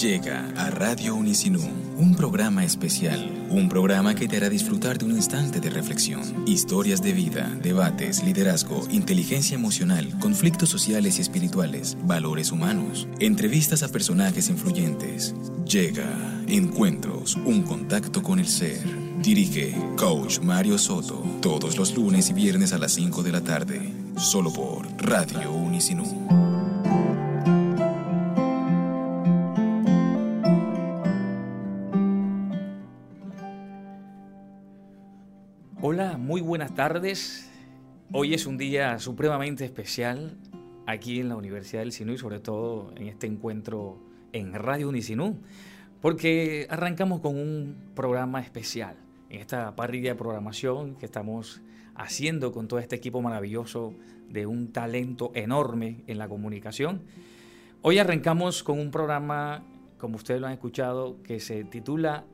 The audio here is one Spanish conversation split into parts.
Llega a Radio Unisinú, un programa especial, un programa que te hará disfrutar de un instante de reflexión, historias de vida, debates, liderazgo, inteligencia emocional, conflictos sociales y espirituales, valores humanos, entrevistas a personajes influyentes. Llega Encuentros, un contacto con el ser. Dirige Coach Mario Soto, todos los lunes y viernes a las 5 de la tarde, solo por Radio Unisinú. Buenas tardes. Hoy es un día supremamente especial aquí en la Universidad del Sinú y sobre todo en este encuentro en Radio Unisinú, porque arrancamos con un programa especial en esta parrilla de programación que estamos haciendo con todo este equipo maravilloso de un talento enorme en la comunicación. Hoy arrancamos con un programa, como ustedes lo han escuchado, que se titula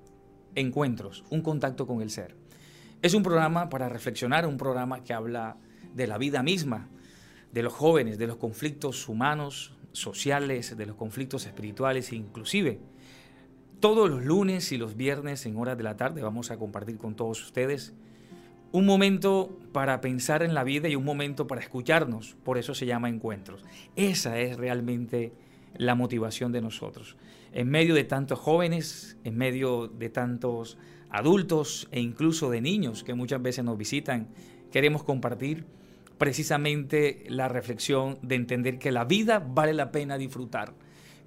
Encuentros, un contacto con el ser. Es un programa para reflexionar, un programa que habla de la vida misma, de los jóvenes, de los conflictos humanos, sociales, de los conflictos espirituales, inclusive. Todos los lunes y los viernes en horas de la tarde vamos a compartir con todos ustedes un momento para pensar en la vida y un momento para escucharnos. Por eso se llama encuentros. Esa es realmente la motivación de nosotros. En medio de tantos jóvenes, en medio de tantos adultos e incluso de niños que muchas veces nos visitan, queremos compartir precisamente la reflexión de entender que la vida vale la pena disfrutar,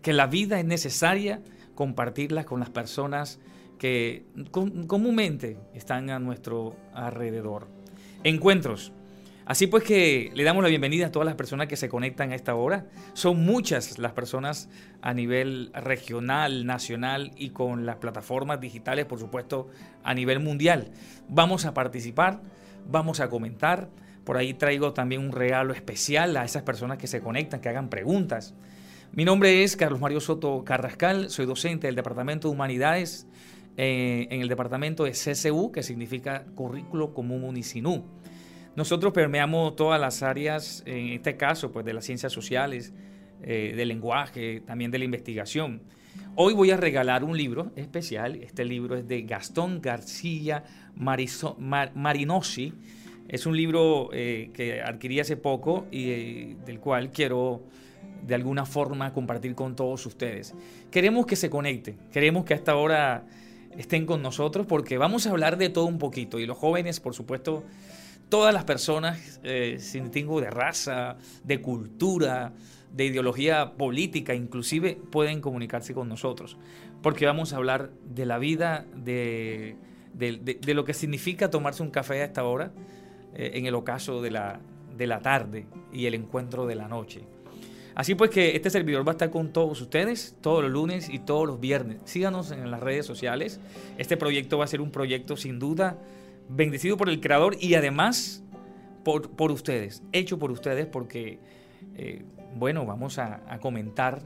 que la vida es necesaria compartirla con las personas que comúnmente están a nuestro alrededor. Encuentros. Así pues que le damos la bienvenida a todas las personas que se conectan a esta hora. Son muchas las personas a nivel regional, nacional y con las plataformas digitales, por supuesto, a nivel mundial. Vamos a participar, vamos a comentar. Por ahí traigo también un regalo especial a esas personas que se conectan, que hagan preguntas. Mi nombre es Carlos Mario Soto Carrascal, soy docente del Departamento de Humanidades eh, en el Departamento de CCU, que significa Currículo Común Unicinú. Nosotros permeamos todas las áreas, en este caso, pues de las ciencias sociales, eh, del lenguaje, también de la investigación. Hoy voy a regalar un libro especial. Este libro es de Gastón García Marinosi. Es un libro eh, que adquirí hace poco y eh, del cual quiero de alguna forma compartir con todos ustedes. Queremos que se conecten, queremos que hasta ahora estén con nosotros porque vamos a hablar de todo un poquito y los jóvenes, por supuesto, todas las personas, eh, sin distingo de raza, de cultura, de ideología política, inclusive pueden comunicarse con nosotros, porque vamos a hablar de la vida, de, lo que significa tomarse un café a esta hora, eh, en el ocaso de la, de la tarde y el encuentro de la noche. Así pues que este servidor va a estar con todos ustedes todos los lunes y todos los viernes. Síganos en las redes sociales. Este proyecto va a ser un proyecto sin duda bendecido por el Creador y además por, por ustedes, hecho por ustedes porque, eh, bueno, vamos a, a comentar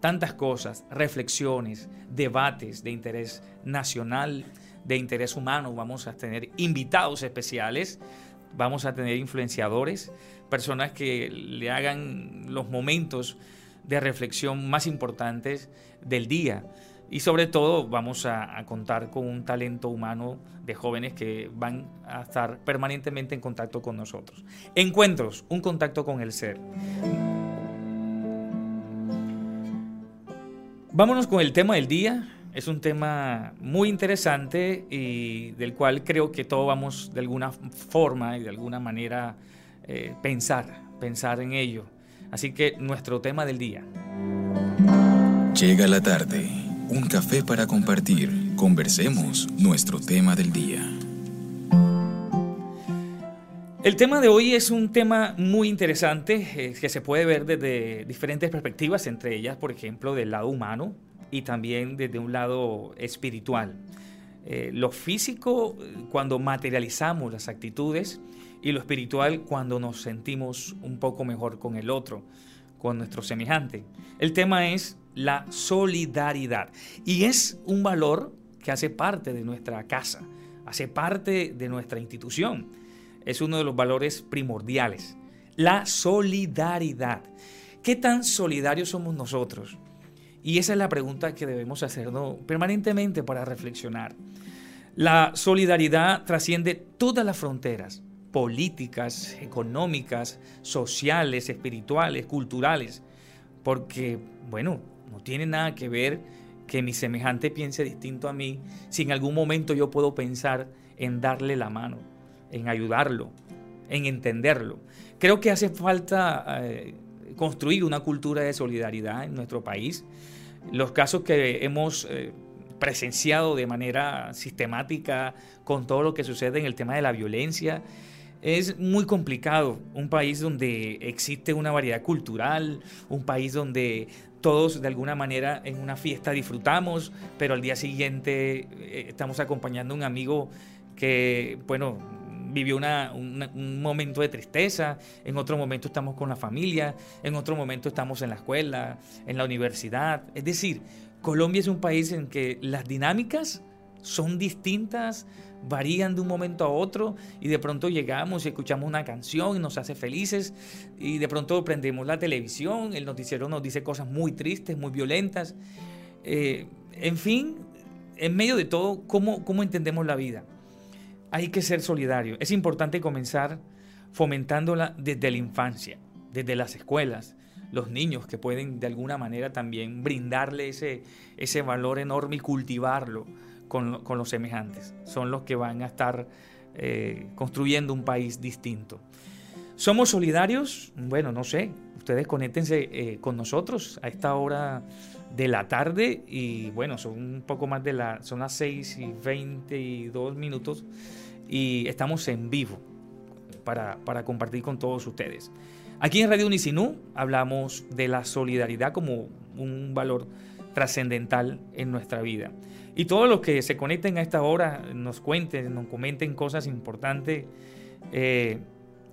tantas cosas, reflexiones, debates de interés nacional, de interés humano, vamos a tener invitados especiales, vamos a tener influenciadores, personas que le hagan los momentos de reflexión más importantes del día. Y sobre todo vamos a, contar con un talento humano de jóvenes que van a estar permanentemente en contacto con nosotros. Encuentros, un contacto con el ser. Vámonos con el tema del día. Es un tema muy interesante y del cual creo que todos vamos de alguna forma y de alguna manera eh, pensar, pensar en ello. Así que nuestro tema del día. Llega la tarde un café para compartir. Conversemos nuestro tema del día. El tema de hoy es un tema muy interesante eh, que se puede ver desde diferentes perspectivas, entre ellas, por ejemplo, del lado humano y también desde un lado espiritual. Eh, lo físico cuando materializamos las actitudes y lo espiritual cuando nos sentimos un poco mejor con el otro, con nuestro semejante. El tema es la solidaridad. Y es un valor que hace parte de nuestra casa, hace parte de nuestra institución. Es uno de los valores primordiales. La solidaridad. ¿Qué tan solidarios somos nosotros? Y esa es la pregunta que debemos hacernos permanentemente para reflexionar. La solidaridad trasciende todas las fronteras políticas, económicas, sociales, espirituales, culturales, porque, bueno, no tiene nada que ver que mi semejante piense distinto a mí si en algún momento yo puedo pensar en darle la mano, en ayudarlo, en entenderlo. Creo que hace falta eh, construir una cultura de solidaridad en nuestro país. Los casos que hemos eh, presenciado de manera sistemática con todo lo que sucede en el tema de la violencia, es muy complicado. Un país donde existe una variedad cultural, un país donde todos de alguna manera en una fiesta disfrutamos, pero al día siguiente eh, estamos acompañando a un amigo que, bueno, vivió un momento de tristeza, en otro momento estamos con la familia, en otro momento estamos en la escuela, en la universidad. Es decir, Colombia es un país en que las dinámicas son distintas, varían de un momento a otro y de pronto llegamos y escuchamos una canción y nos hace felices y de pronto prendemos la televisión, el noticiero nos dice cosas muy tristes, muy violentas. Eh, en fin, en medio de todo, ¿cómo, ¿cómo entendemos la vida? hay que ser solidario. Es importante comenzar fomentándola desde la infancia, desde las escuelas, los niños que pueden de alguna manera también brindarle ese, ese valor enorme y cultivarlo con, los semejantes. Son los que van a estar eh, construyendo un país distinto. ¿Somos solidarios? Bueno, no sé. Ustedes conéctense eh, con nosotros a esta hora de la tarde y bueno, son un poco más de la, son las 6 y 22 minutos y estamos en vivo para, compartir con todos ustedes. Aquí en Radio Unicinú hablamos de la solidaridad como un valor trascendental en nuestra vida. Y todos los que se conecten a esta hora nos cuenten, nos comenten cosas importantes. Eh,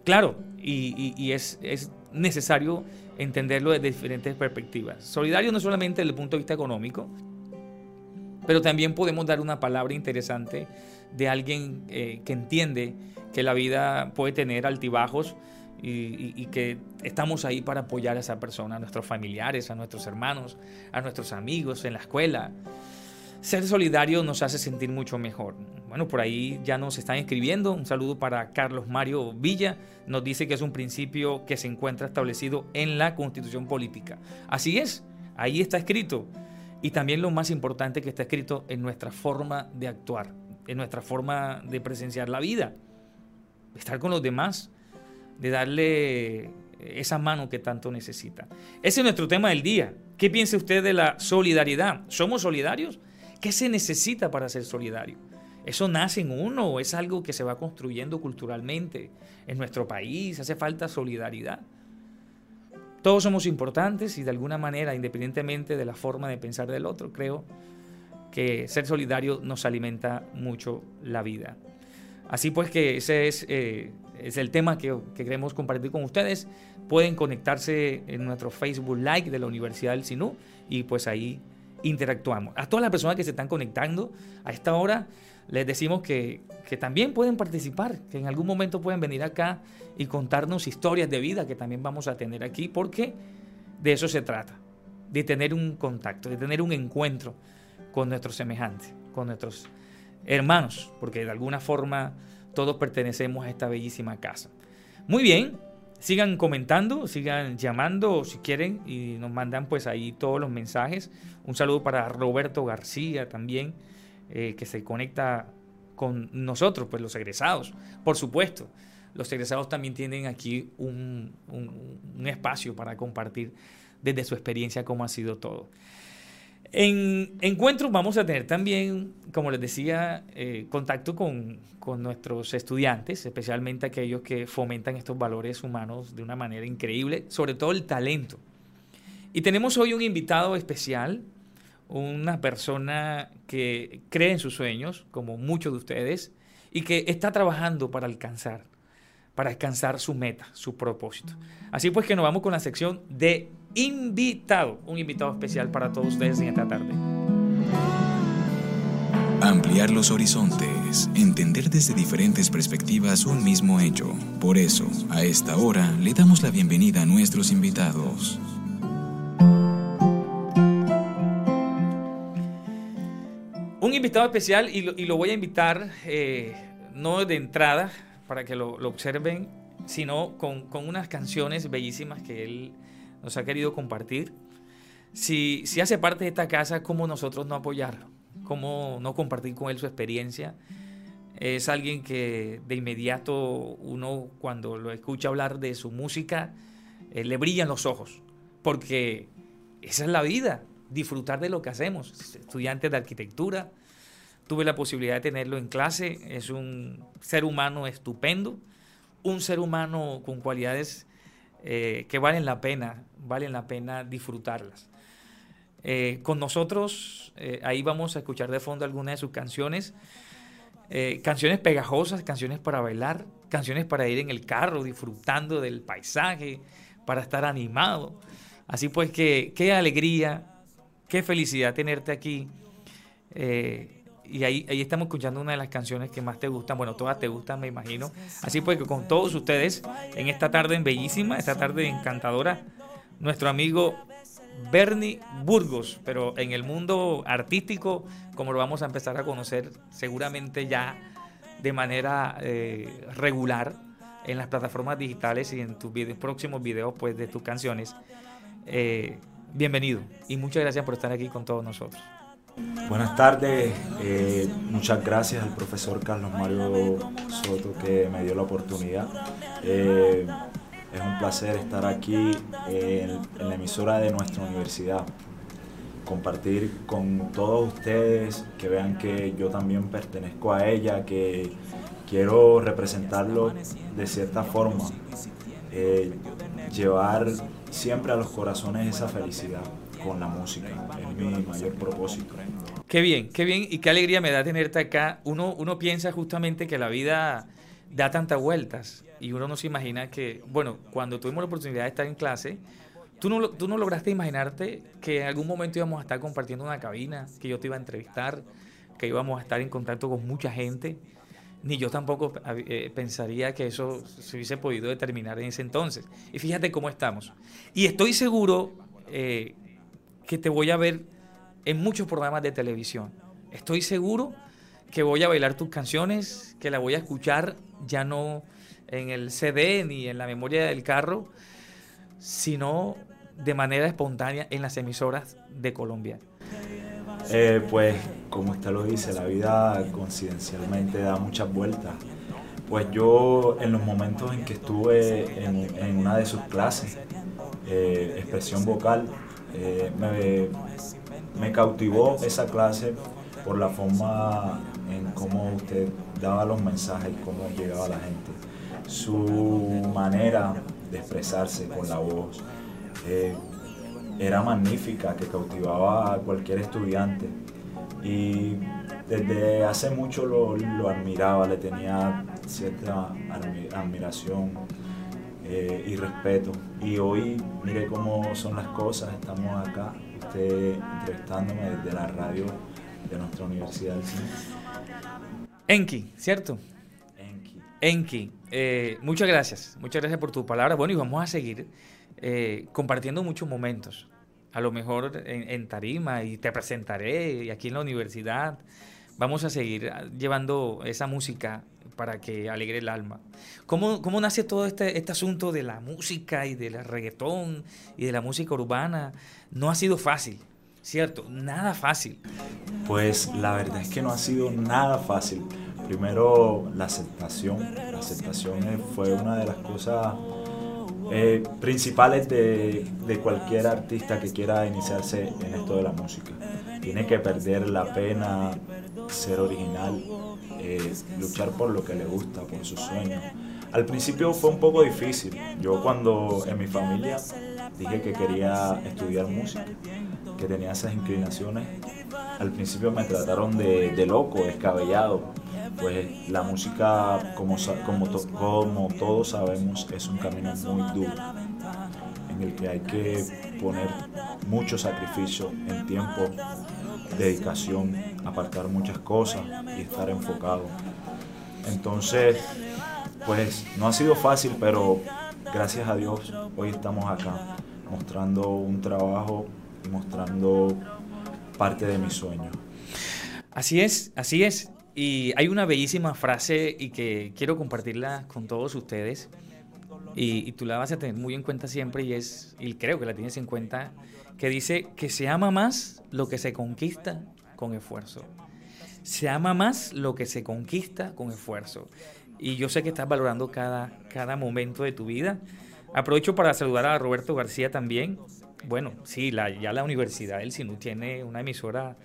claro, y, es, es, necesario entenderlo desde diferentes perspectivas. Solidario no solamente desde el punto de vista económico, pero también podemos dar una palabra interesante de alguien eh, que entiende que la vida puede tener altibajos y, que estamos ahí para apoyar a esa persona, a nuestros familiares, a nuestros hermanos, a nuestros amigos en la escuela. Ser solidario nos hace sentir mucho mejor. Bueno, por ahí ya nos están escribiendo. Un saludo para Carlos Mario Villa. Nos dice que es un principio que se encuentra establecido en la constitución política. Así es, ahí está escrito. Y también lo más importante que está escrito en nuestra forma de actuar en nuestra forma de presenciar la vida, estar con los demás, de darle esa mano que tanto necesita. Ese es nuestro tema del día. ¿Qué piensa usted de la solidaridad? ¿Somos solidarios? ¿Qué se necesita para ser solidario? ¿Eso nace en uno o es algo que se va construyendo culturalmente en nuestro país? ¿Hace falta solidaridad? Todos somos importantes y de alguna manera, independientemente de la forma de pensar del otro, creo que ser solidario nos alimenta mucho la vida. Así pues que ese es, eh, el tema que, queremos compartir con ustedes. Pueden conectarse en nuestro Facebook Like de la Universidad del Sinú y pues ahí interactuamos. A todas las personas que se están conectando a esta hora, les decimos que, que, también pueden participar, que en algún momento pueden venir acá y contarnos historias de vida que también vamos a tener aquí, porque de eso se trata, de tener un contacto, de tener un encuentro con nuestros semejantes, con nuestros hermanos, porque de alguna forma todos pertenecemos a esta bellísima casa. Muy bien, sigan comentando, sigan llamando si quieren y nos mandan pues ahí todos los mensajes. Un saludo para Roberto García también, eh, que se conecta con nosotros, pues los egresados, por supuesto. Los egresados también tienen aquí un, un espacio para compartir desde su experiencia cómo ha sido todo. En encuentros vamos a tener también, como les decía, eh, contacto con, nuestros estudiantes, especialmente aquellos que fomentan estos valores humanos de una manera increíble, sobre todo el talento. Y tenemos hoy un invitado especial, una persona que cree en sus sueños, como muchos de ustedes, y que está trabajando para alcanzar, para alcanzar su meta, su propósito. Así pues que nos vamos con la sección de invitado, un invitado especial para todos ustedes en esta tarde. Ampliar los horizontes, entender desde diferentes perspectivas un mismo hecho. Por eso, a esta hora, le damos la bienvenida a nuestros invitados. un invitado especial y lo, voy a invitar eh, no de entrada para que lo, observen, sino con, unas canciones bellísimas que él nos ha querido compartir. Si, si hace parte de esta casa, ¿cómo nosotros no apoyarlo? ¿Cómo no compartir con él su experiencia? Es alguien que de inmediato uno cuando lo escucha hablar de su música eh, le brillan los ojos, porque esa es la vida, disfrutar de lo que hacemos. Estudiante de arquitectura, tuve la posibilidad de tenerlo en clase, es un ser humano estupendo, un ser humano con cualidades eh, que valen la pena, valen la pena disfrutarlas. Eh, con nosotros, ahí vamos a escuchar de fondo algunas de sus canciones. Eh, canciones pegajosas, canciones para bailar, canciones para ir en el carro disfrutando del paisaje, para estar animado. Así pues que qué alegría, qué felicidad tenerte aquí. Eh, y ahí, ahí estamos escuchando una de las canciones que más te gustan. Bueno, todas te gustan, me imagino. Así pues con todos ustedes, en esta tarde bellísima, esta tarde encantadora, nuestro amigo Bernie Burgos, pero en el mundo artístico, como lo vamos a empezar a conocer seguramente ya de manera eh, regular en las plataformas digitales y en tus próximos videos pues, de tus canciones. Eh, bienvenido y muchas gracias por estar aquí con todos nosotros. Buenas tardes, eh, muchas gracias al profesor Carlos Mario Soto que me dio la oportunidad. Es un placer estar aquí en, la emisora de nuestra universidad, compartir con todos ustedes, que vean que yo también pertenezco a ella, que quiero representarlo de cierta forma, eh, llevar siempre a los corazones esa felicidad con la música, es mi mayor propósito. Qué bien, qué bien y qué alegría me da tenerte acá. Uno, uno piensa justamente que la vida da tantas vueltas y uno no se imagina que, bueno, cuando tuvimos la oportunidad de estar en clase, tú no, tú no lograste imaginarte que en algún momento íbamos a estar compartiendo una cabina, que yo te iba a entrevistar, que íbamos a estar en contacto con mucha gente. Ni yo tampoco eh, pensaría que eso se hubiese podido determinar en ese entonces. Y fíjate cómo estamos. Y estoy seguro eh, que te voy a ver en muchos programas de televisión. Estoy seguro que voy a bailar tus canciones, que la voy a escuchar ya no en el CD ni en la memoria del carro, sino de manera espontánea en las emisoras de Colombia? Eh, pues como usted lo dice, la vida coincidencialmente da muchas vueltas. Pues yo en los momentos en que estuve en, una de sus clases, eh, expresión vocal, eh, me, me cautivó esa clase por la forma en cómo usted daba los mensajes y cómo llegaba a la gente su manera de expresarse con la voz eh, era magnífica, que cautivaba a cualquier estudiante. Y desde hace mucho lo, admiraba, le tenía cierta admiración eh, y respeto. Y hoy, mire cómo son las cosas, estamos acá, usted entrevistándome desde la radio de nuestra universidad del cine. Enki, ¿cierto? Enki, eh, muchas gracias, muchas gracias por tu palabra. Bueno, y vamos a seguir eh, compartiendo muchos momentos. A lo mejor en, Tarima y te presentaré y aquí en la universidad. Vamos a seguir llevando esa música para que alegre el alma. ¿Cómo, cómo nace todo este, este asunto de la música y del reggaetón y de la música urbana? No ha sido fácil, ¿cierto? Nada fácil. Pues la verdad es que no ha sido nada fácil Primero, la aceptación. La aceptación fue una de las cosas eh, principales de, cualquier artista que quiera iniciarse en esto de la música. Tiene que perder la pena, ser original, eh, luchar por lo que le gusta, por sus sueños. Al principio fue un poco difícil. Yo cuando en mi familia dije que quería estudiar música, que tenía esas inclinaciones, al principio me trataron de, de loco, descabellado, pues la música, como, como, como todos sabemos, es un camino muy duro, en el que hay que poner mucho sacrificio en tiempo, dedicación, apartar muchas cosas y estar enfocado. Entonces, pues no ha sido fácil, pero gracias a Dios hoy estamos acá mostrando un trabajo y mostrando parte de mi sueño. Así es, así es. Y hay una bellísima frase y que quiero compartirla con todos ustedes. Y, tú la vas a tener muy en cuenta siempre y es, y creo que la tienes en cuenta, que dice que se ama más lo que se conquista con esfuerzo. Se ama más lo que se conquista con esfuerzo. Y yo sé que estás valorando cada, cada momento de tu vida. Aprovecho para saludar a Roberto García también. Bueno, sí, la, ya la Universidad del Sinú tiene una emisora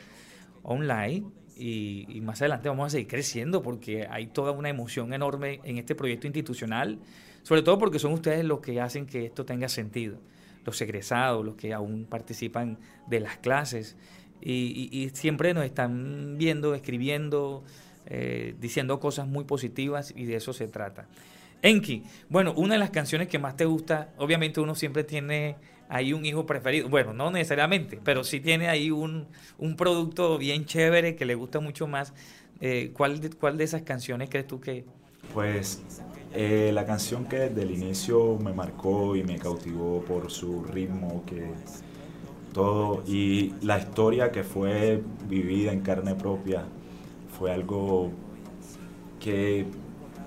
online y, más adelante vamos a seguir creciendo porque hay toda una emoción enorme en este proyecto institucional, sobre todo porque son ustedes los que hacen que esto tenga sentido, los egresados, los que aún participan de las clases y, siempre nos están viendo, escribiendo, eh, diciendo cosas muy positivas y de eso se trata. Enki, bueno, una de las canciones que más te gusta, obviamente uno siempre tiene hay un hijo preferido. Bueno, no necesariamente, pero sí tiene ahí un, producto bien chévere que le gusta mucho más. Eh, ¿cuál, de, ¿Cuál de esas canciones crees tú que...? Pues eh, la canción que desde el inicio me marcó y me cautivó por su ritmo, que todo, y la historia que fue vivida en carne propia, fue algo que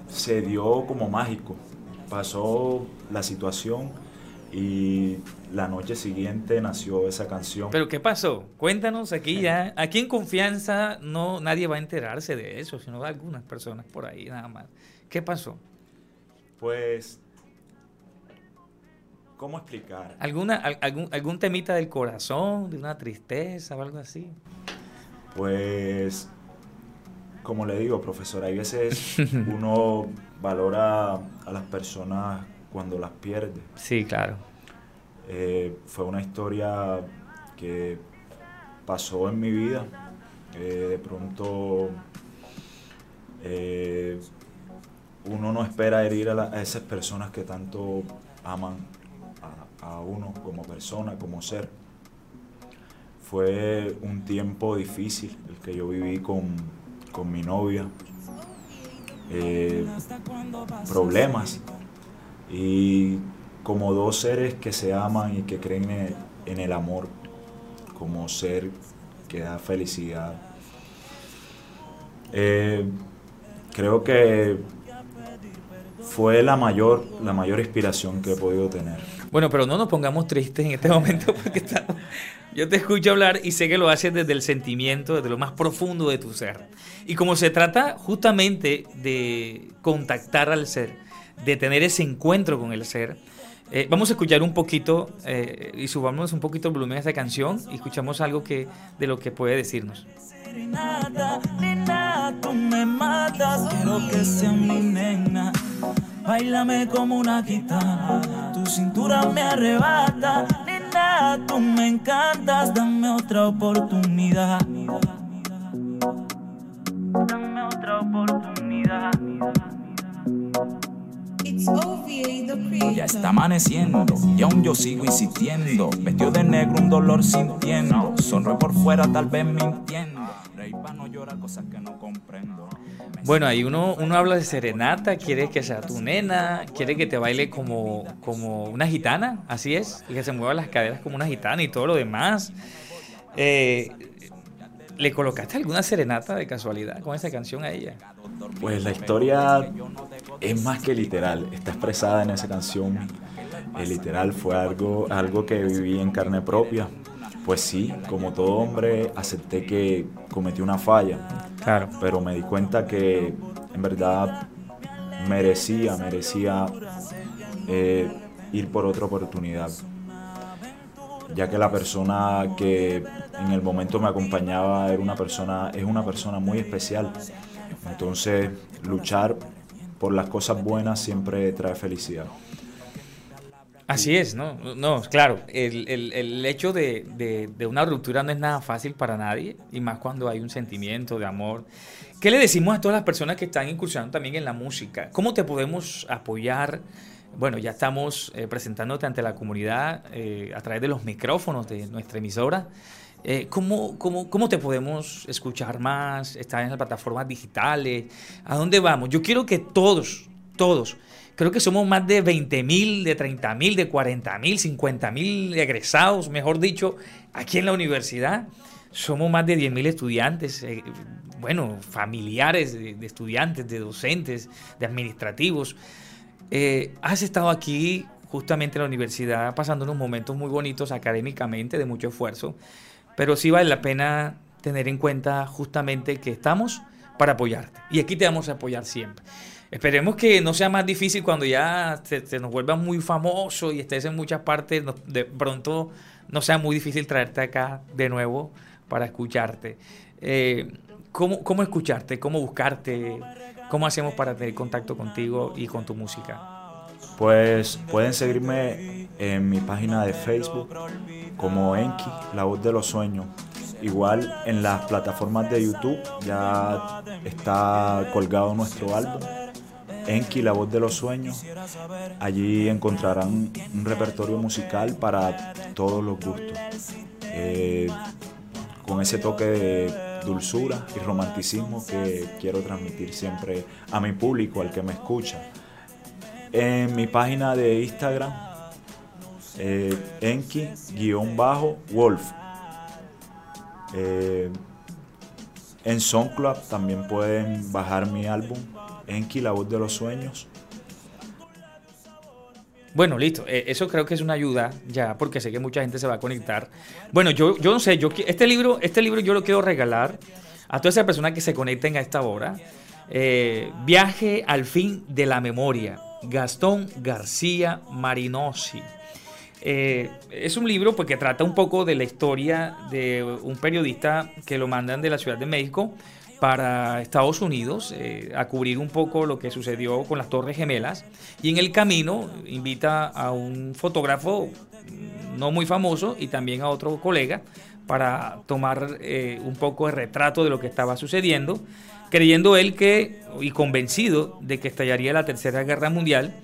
se dio como mágico. Pasó la situación y la noche siguiente nació esa canción. Pero ¿qué pasó? Cuéntanos aquí ya. Aquí en confianza no nadie va a enterarse de eso, sino algunas personas por ahí nada más. ¿Qué pasó? Pues ¿cómo explicar? ¿Alguna, algún, algún temita del corazón, de una tristeza o algo así? Pues como le digo, profesor, hay veces uno valora a las personas cuando las pierde. Sí, claro. Eh, fue una historia que pasó en mi vida. Eh, de pronto eh, uno no espera herir a, esas personas que tanto aman a, uno como persona, como ser. Fue un tiempo difícil el que yo viví con, con mi novia. problemas y como dos seres que se aman y que creen en el amor como ser que da felicidad. Eh, creo que fue la mayor, la mayor inspiración que he podido tener. Bueno, pero no nos pongamos tristes en este momento porque yo te escucho hablar y sé que lo haces desde el sentimiento, desde lo más profundo de tu ser. Y como se trata justamente de contactar al ser, de tener ese encuentro con el ser. Eh, vamos a escuchar un poquito eh, y subamos un poquito el volumen de esta canción y escuchamos algo que, de lo que puede decirnos. tú me matas, quiero que sea mi nena. Bailame como una guitarra, tu cintura me arrebata. Nena, tú me encantas, dame otra oportunidad. Dame otra oportunidad. Ya está amaneciendo y aún yo sigo insistiendo. Vestido de negro, un dolor sintiendo. Sonro por fuera, tal vez mintiendo. no llora cosas que no. Bueno, ahí uno, uno habla de serenata, quiere que sea tu nena, quiere que te baile como, como una gitana, así es, y que se mueva las caderas como una gitana y todo lo demás. Eh, ¿Le colocaste alguna serenata de casualidad con esa canción a ella? Pues la historia es más que literal, está expresada en esa canción. El literal fue algo, algo que viví en carne propia. Pues sí, como todo hombre, acepté que cometí una falla. Claro. Pero me di cuenta que en verdad merecía, merecía eh, ir por otra oportunidad ya que la persona que en el momento me acompañaba era una persona, es una persona muy especial. Entonces, luchar por las cosas buenas siempre trae felicidad. Así es, ¿no? No, claro, el, hecho de, de, una ruptura no es nada fácil para nadie, y más cuando hay un sentimiento de amor. ¿Qué le decimos a todas las personas que están incursionando también en la música? ¿Cómo te podemos apoyar? Bueno, ya estamos eh, presentándote ante la comunidad eh, a través de los micrófonos de nuestra emisora. Eh, ¿cómo, cómo, te podemos escuchar más? ¿Estás en las plataformas digitales? ¿A dónde vamos? Yo quiero que todos, todos, creo que somos más de 20 mil, de 30 mil, de 40 mil, 50 mil egresados, mejor dicho, aquí en la universidad. Somos más de 10 mil estudiantes, eh, bueno, familiares de, estudiantes, de docentes, de administrativos. Eh, has estado aquí justamente en la universidad pasando unos momentos muy bonitos académicamente, de mucho esfuerzo, pero sí vale la pena tener en cuenta justamente que estamos para apoyarte. Y aquí te vamos a apoyar siempre. Esperemos que no sea más difícil cuando ya te, nos vuelvas muy famoso y estés en muchas partes, de pronto no sea muy difícil traerte acá de nuevo para escucharte. Eh, ¿cómo, ¿Cómo escucharte? ¿Cómo buscarte? ¿Cómo hacemos para tener contacto contigo y con tu música? Pues pueden seguirme en mi página de Facebook como Enki, la voz de los sueños. Igual en las plataformas de YouTube ya está colgado nuestro álbum, Enki, la voz de los sueños. Allí encontrarán un repertorio musical para todos los gustos. Eh, con ese toque de dulzura y romanticismo que quiero transmitir siempre a mi público, al que me escucha. En mi página de Instagram, eh, Enki-Wolf. Eh, en SoundCloud también pueden bajar mi álbum, Enki, la voz de los sueños. Bueno, listo. Eh, eso creo que es una ayuda ya, porque sé que mucha gente se va a conectar. Bueno, yo, yo no sé, yo este libro, este libro yo lo quiero regalar a todas esas personas que se conecten a esta hora. Eh, viaje al fin de la memoria. Gastón García Marinosi. Eh, es un libro pues, que trata un poco de la historia de un periodista que lo mandan de la Ciudad de México para Estados Unidos eh, a cubrir un poco lo que sucedió con las Torres Gemelas. Y en el camino invita a un fotógrafo no muy famoso y también a otro colega para tomar eh, un poco de retrato de lo que estaba sucediendo, creyendo él que, y convencido de que estallaría la Tercera Guerra Mundial,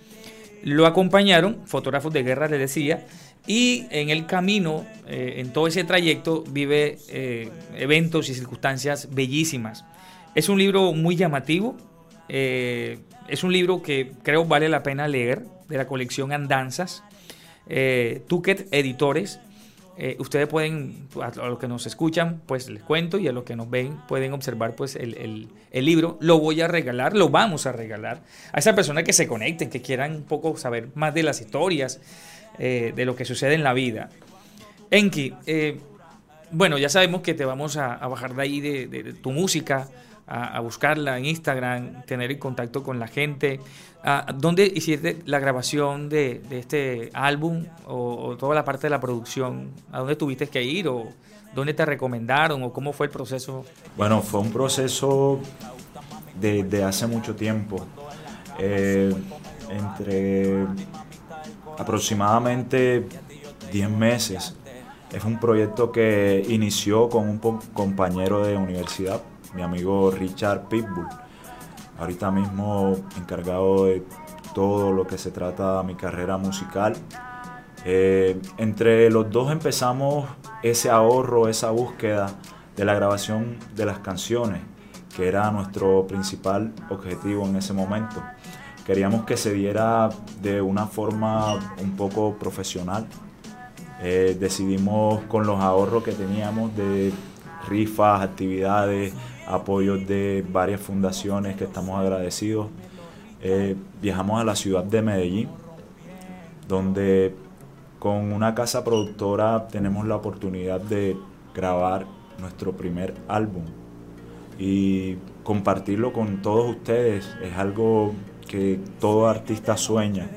lo acompañaron, fotógrafos de guerra le decía, y en el camino, eh, en todo ese trayecto, vive eh, eventos y circunstancias bellísimas. Es un libro muy llamativo, es un libro que creo vale la pena leer, de la colección Andanzas, Tuquet Editores, eh, ustedes pueden, a los que nos escuchan, pues les cuento y a los que nos ven pueden observar pues el, libro. Lo voy a regalar, lo vamos a regalar a esa persona que se conecten, que quieran un poco saber más de las historias, eh, de lo que sucede en la vida. Enki, eh, bueno, ya sabemos que te vamos a, bajar de ahí de tu música, a, buscarla en Instagram, tener en contacto con la gente. Ah, ¿Dónde hiciste la grabación de, este álbum o, toda la parte de la producción? ¿A dónde tuviste que ir o dónde te recomendaron o cómo fue el proceso? Bueno, fue un proceso de, hace mucho tiempo. Eh, entre aproximadamente 10 meses. Es un proyecto que inició con un compañero de universidad mi amigo Richard Pitbull. Ahorita mismo encargado de todo lo que se trata de mi carrera musical. Eh, entre los dos empezamos ese ahorro, esa búsqueda de la grabación de las canciones, que era nuestro principal objetivo en ese momento. Queríamos que se diera de una forma un poco profesional. Eh, decidimos con los ahorros que teníamos de rifas, actividades, apoyos de varias fundaciones que estamos agradecidos. Eh, viajamos a la ciudad de Medellín, donde con una casa productora tenemos la oportunidad de grabar nuestro primer álbum y compartirlo con todos ustedes es algo que todo artista sueña.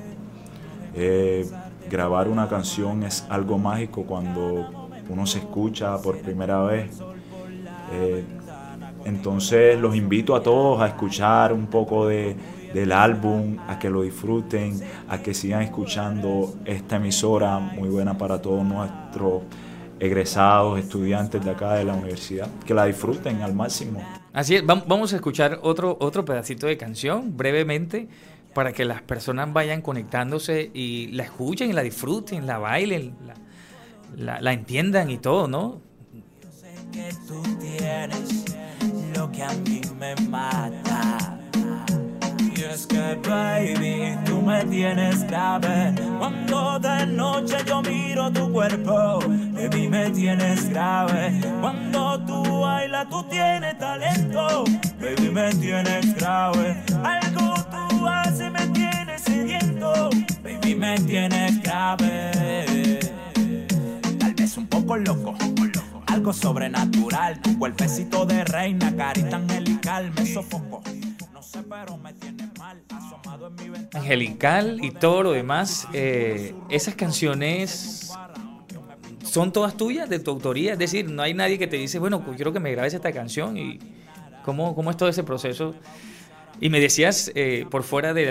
Eh, grabar una canción es algo mágico cuando uno se escucha por primera vez. Eh, entonces los invito a todos a escuchar un poco de, del álbum, a que lo disfruten, a que sigan escuchando esta emisora muy buena para todos nuestros egresados, estudiantes de acá de la universidad, que la disfruten al máximo. Así es, vamos a escuchar otro, otro pedacito de canción brevemente para que las personas vayan conectándose y la escuchen, la disfruten, la bailen, la, la entiendan y todo, ¿no? que tú tienes lo que a mí me mata. Es que, baby, tú me tienes grave. Cuando de noche yo miro tu cuerpo, baby, me tienes grave. Cuando tú bailas, tú tienes talento, baby, me tienes grave. Algo tú haces, me tienes sediento, baby, me tienes grave. Tal vez un poco loco algo sobrenatural. Tu cuerpecito de reina, carita angelical, me sofoco. No sé, pero me tiene Angelical y todo lo demás, eh, esas canciones son todas tuyas, de tu autoría. Es decir, no hay nadie que te dice, bueno, quiero que me grabes esta canción y cómo, cómo es todo ese proceso. Y me decías, eh, por fuera de,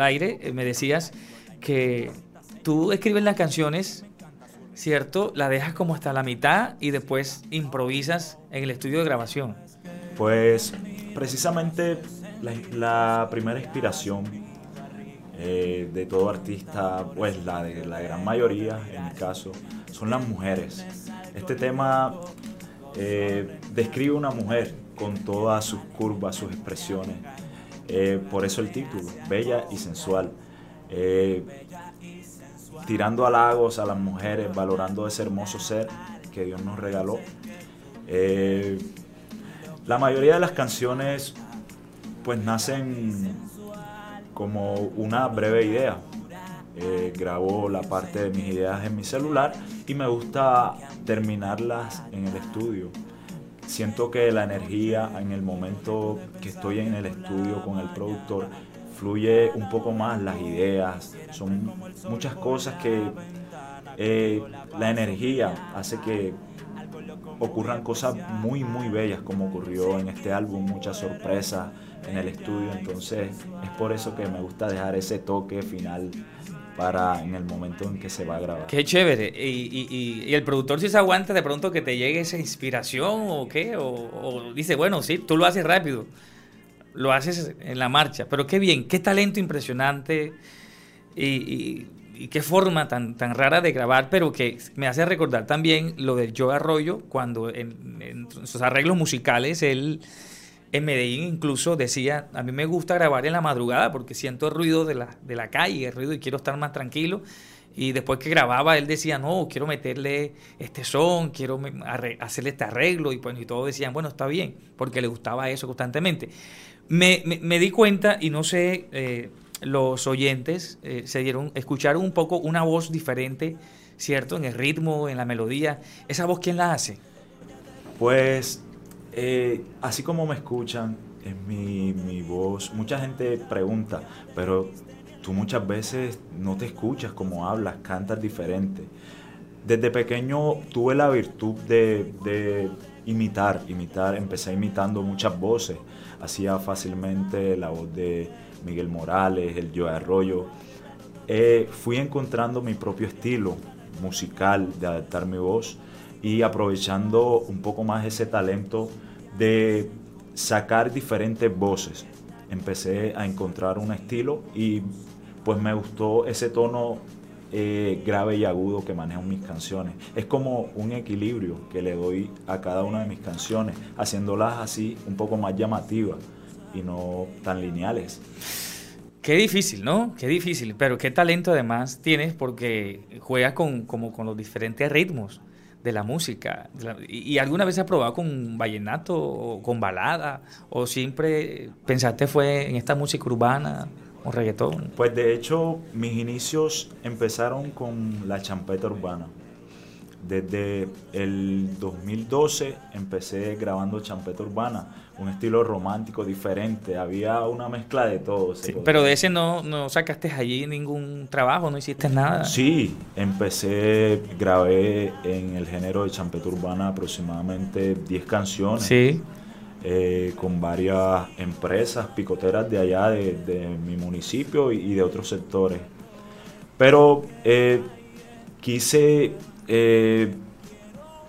aire, eh, me decías que tú escribes las canciones, ¿cierto? La dejas como hasta la mitad y después improvisas en el estudio de grabación. Pues precisamente la, primera inspiración eh, de todo artista, pues la de la gran mayoría, en mi caso, son las mujeres. Este tema eh, describe una mujer con todas sus curvas, sus expresiones. Eh, por eso el título, Bella y Sensual. Tirando halagos a las mujeres, valorando ese hermoso ser que Dios nos regaló. La mayoría de las canciones pues nacen como una breve idea. Eh, grabo la parte de mis ideas en mi celular y me gusta terminarlas en el estudio. Siento que la energía en el momento que estoy en el estudio con el productor fluye un poco más las ideas. Son muchas cosas que eh, la energía hace que ocurran cosas muy muy bellas como ocurrió en este álbum, muchas sorpresas en el estudio, entonces es por eso que me gusta dejar ese toque final para en el momento en que se va a grabar. Qué chévere. Y, y- el productor si se aguanta de pronto que te llegue esa inspiración o qué, o, o dice, bueno, sí, tú lo haces rápido, lo haces en la marcha, pero qué bien, qué talento impresionante y, y- qué forma tan, tan rara de grabar, pero que me hace recordar también lo de Joe Arroyo, cuando en, sus arreglos musicales él... En Medellín incluso decía, a mí me gusta grabar en la madrugada porque siento el ruido de la, de la calle, el ruido y quiero estar más tranquilo. Y después que grababa, él decía, no, quiero meterle este son, quiero hacerle este arreglo. Y, pues, y todos decían, bueno, está bien, porque le gustaba eso constantemente. Me, me- me di cuenta, y no sé, eh, los oyentes eh, se dieron, escucharon un poco una voz diferente, ¿cierto? En el ritmo, en la melodía. ¿Esa voz quién la hace? Pues eh, así como me escuchan, es mi, mi voz. Mucha gente pregunta, pero tú muchas veces no te escuchas como hablas, cantas diferente. Desde pequeño tuve la virtud de, de imitar, imitar. Empecé imitando muchas voces. Hacía fácilmente la voz de Miguel Morales, el Joe Arroyo. Eh, fui encontrando mi propio estilo musical de adaptar mi voz y aprovechando un poco más ese talento de sacar diferentes voces. Empecé a encontrar un estilo y pues me gustó ese tono eh, grave y agudo que manejan mis canciones. Es como un equilibrio que le doy a cada una de mis canciones, haciéndolas así un poco más llamativas y no tan lineales. Qué difícil, ¿no? Qué difícil, pero qué talento además tienes porque juegas con, como con los diferentes ritmos de la música. y, y alguna vez has probado con vallenato o con balada? ¿O siempre pensaste fue en esta música urbana o reggaetón? Pues de hecho mis inicios empezaron con la champeta urbana. Desde el 2012 empecé grabando champeta urbana, un estilo romántico diferente, había una mezcla de todo. Sí, pero de ese no, no sacaste allí ningún trabajo, no hiciste nada. Sí, empecé, grabé en el género de champeta urbana aproximadamente 10 canciones Sí. eh, con varias empresas picoteras de allá, de, de mi municipio y, y de otros sectores. Pero eh, quise eh,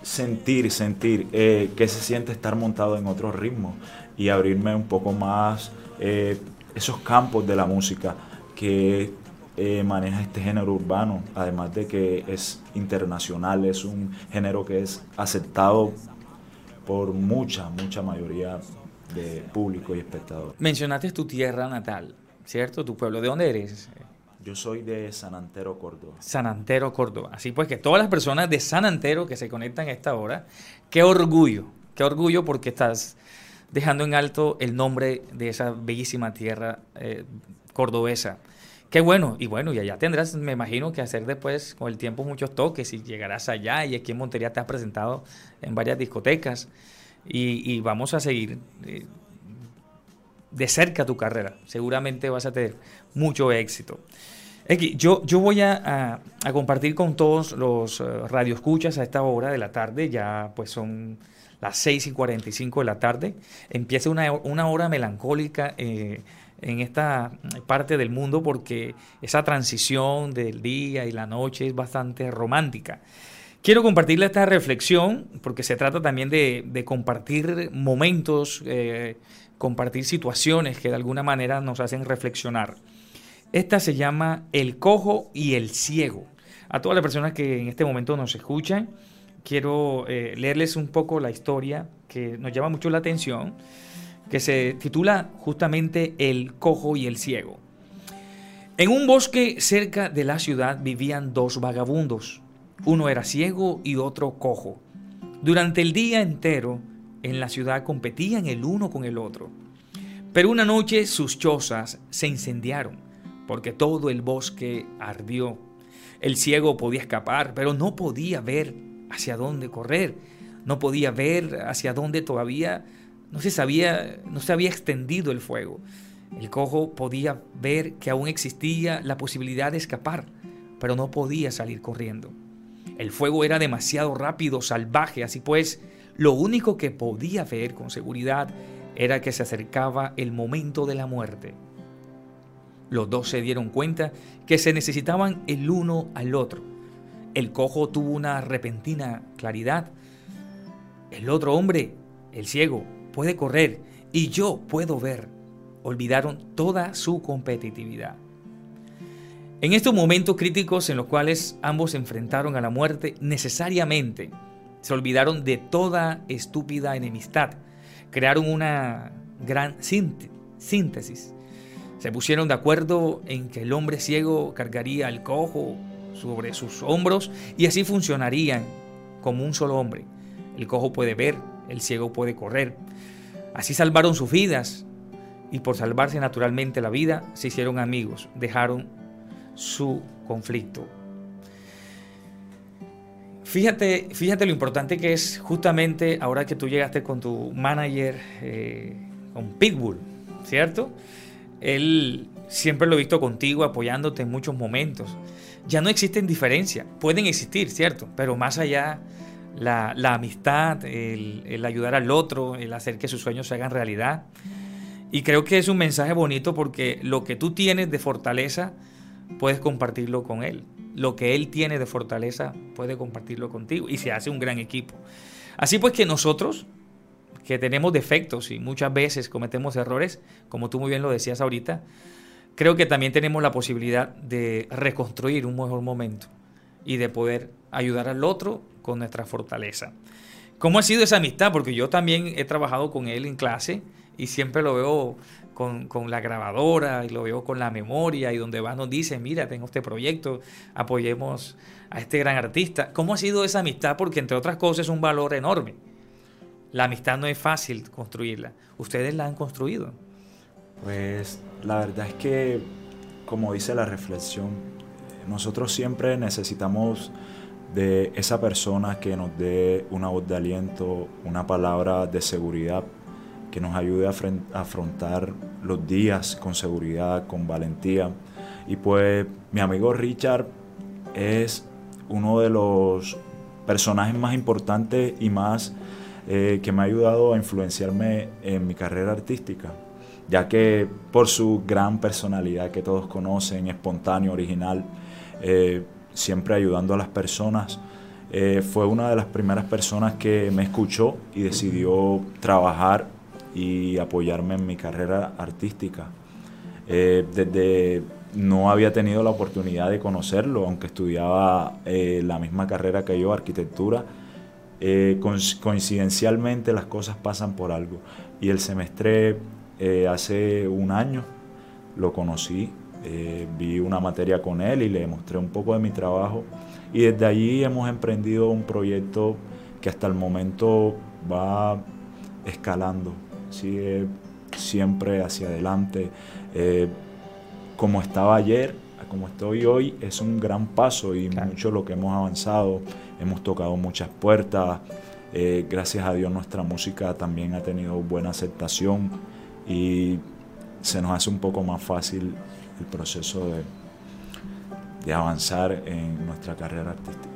sentir, sentir eh, qué se siente estar montado en otros ritmos y abrirme un poco más eh, esos campos de la música que eh, maneja este género urbano, además de que es internacional, es un género que es aceptado por mucha, mucha mayoría de público y espectador. Mencionaste tu tierra natal, ¿cierto? Tu pueblo. ¿De dónde eres? Yo soy de San Antero, Córdoba. San Antero, Córdoba. Así pues que todas las personas de San Antero que se conectan a esta hora, qué orgullo, qué orgullo porque estás dejando en alto el nombre de esa bellísima tierra eh, cordobesa. Qué bueno, y bueno, y allá tendrás, me imagino, que hacer después con el tiempo muchos toques y llegarás allá y aquí en Montería te has presentado en varias discotecas y, vamos a seguir eh, de cerca tu carrera. Seguramente vas a tener mucho éxito. Yo, yo voy a, compartir con todos los uh, radioescuchas a esta hora de la tarde, ya pues son las 6 y 45 de la tarde. Empieza una, hora melancólica eh, en esta parte del mundo porque esa transición del día y la noche es bastante romántica. Quiero compartirle esta reflexión porque se trata también de, compartir momentos, eh, compartir situaciones que de alguna manera nos hacen reflexionar. Esta se llama El cojo y el ciego. A todas las personas que en este momento nos escuchan, quiero eh, leerles un poco la historia que nos llama mucho la atención, que se titula justamente El cojo y el ciego. En un bosque cerca de la ciudad vivían dos vagabundos. Uno era ciego y otro cojo. Durante el día entero en la ciudad competían el uno con el otro. Pero una noche sus chozas se incendiaron porque todo el bosque ardió. El ciego podía escapar, pero no podía ver hacia dónde correr, no podía ver hacia dónde todavía no se sabía, no se había extendido el fuego. El cojo podía ver que aún existía la posibilidad de escapar, pero no podía salir corriendo. El fuego era demasiado rápido, salvaje, así pues, lo único que podía ver con seguridad era que se acercaba el momento de la muerte. Los dos se dieron cuenta que se necesitaban el uno al otro. El cojo tuvo una repentina claridad. El otro hombre, el ciego, puede correr y yo puedo ver. Olvidaron toda su competitividad. En estos momentos críticos en los cuales ambos se enfrentaron a la muerte, necesariamente se olvidaron de toda estúpida enemistad. Crearon una gran síntesis. Se pusieron de acuerdo en que el hombre ciego cargaría al cojo sobre sus hombros y así funcionarían como un solo hombre. El cojo puede ver, el ciego puede correr. Así salvaron sus vidas y por salvarse naturalmente la vida se hicieron amigos, dejaron su conflicto. Fíjate, fíjate lo importante que es justamente ahora que tú llegaste con tu manager, eh, con Pitbull, ¿cierto? Él siempre lo he visto contigo, apoyándote en muchos momentos. Ya no existen diferencias, pueden existir, ¿cierto? Pero más allá la, amistad, el, ayudar al otro, el hacer que sus sueños se hagan realidad. Y creo que es un mensaje bonito porque lo que tú tienes de fortaleza, puedes compartirlo con él. Lo que él tiene de fortaleza, puede compartirlo contigo. Y se hace un gran equipo. Así pues que nosotros, que tenemos defectos y muchas veces cometemos errores, como tú muy bien lo decías ahorita, creo que también tenemos la posibilidad de reconstruir un mejor momento y de poder ayudar al otro con nuestra fortaleza. ¿Cómo ha sido esa amistad? Porque yo también he trabajado con él en clase y siempre lo veo con, la grabadora y lo veo con la memoria y donde va nos dice, mira, tengo este proyecto, apoyemos a este gran artista. ¿Cómo ha sido esa amistad? Porque entre otras cosas es un valor enorme. La amistad no es fácil construirla. Ustedes la han construido. Pues la verdad es que, como dice la reflexión, nosotros siempre necesitamos de esa persona que nos dé una voz de aliento, una palabra de seguridad, que nos ayude a afrontar los días con seguridad, con valentía. Y pues mi amigo Richard es uno de los personajes más importantes y más eh, que me ha ayudado a influenciarme en mi carrera artística, ya que por su gran personalidad que todos conocen, espontáneo, original, eh, siempre ayudando a las personas. Eh, fue una de las primeras personas que me escuchó y decidió trabajar y apoyarme en mi carrera artística. Desde no había tenido la oportunidad de conocerlo, aunque estudiaba la misma carrera que yo, arquitectura, eh, coincidencialmente las cosas pasan por algo. Y el semestre eh, hace un año lo conocí, eh, vi una materia con él y le mostré un poco de mi trabajo. Y desde allí hemos emprendido un proyecto que hasta el momento va escalando, sigue siempre hacia adelante. como estaba ayer, como estoy hoy, es un gran paso y mucho lo que hemos avanzado hemos tocado muchas puertas. Eh, gracias a Dios nuestra música también ha tenido buena aceptación y se nos hace un poco más fácil el proceso de, de avanzar en nuestra carrera artística.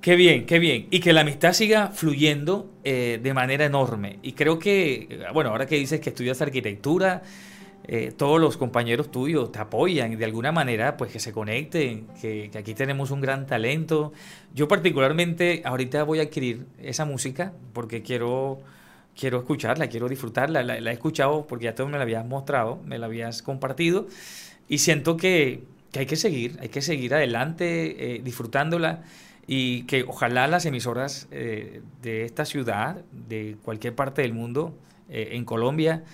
Qué bien, qué bien. Y que la amistad siga fluyendo eh, de manera enorme. Y creo que, bueno, ahora que dices que estudias arquitectura, eh, todos los compañeros tuyos te apoyan de alguna manera, pues que se conecten, que, aquí tenemos un gran talento. Yo particularmente ahorita voy a adquirir esa música porque quiero, quiero escucharla, quiero disfrutarla. La, he escuchado porque ya tú me la habías mostrado, me la habías compartido y siento que, hay que seguir, hay que seguir adelante eh, disfrutándola y que ojalá las emisoras eh, de esta ciudad, de cualquier parte del mundo, en Colombia,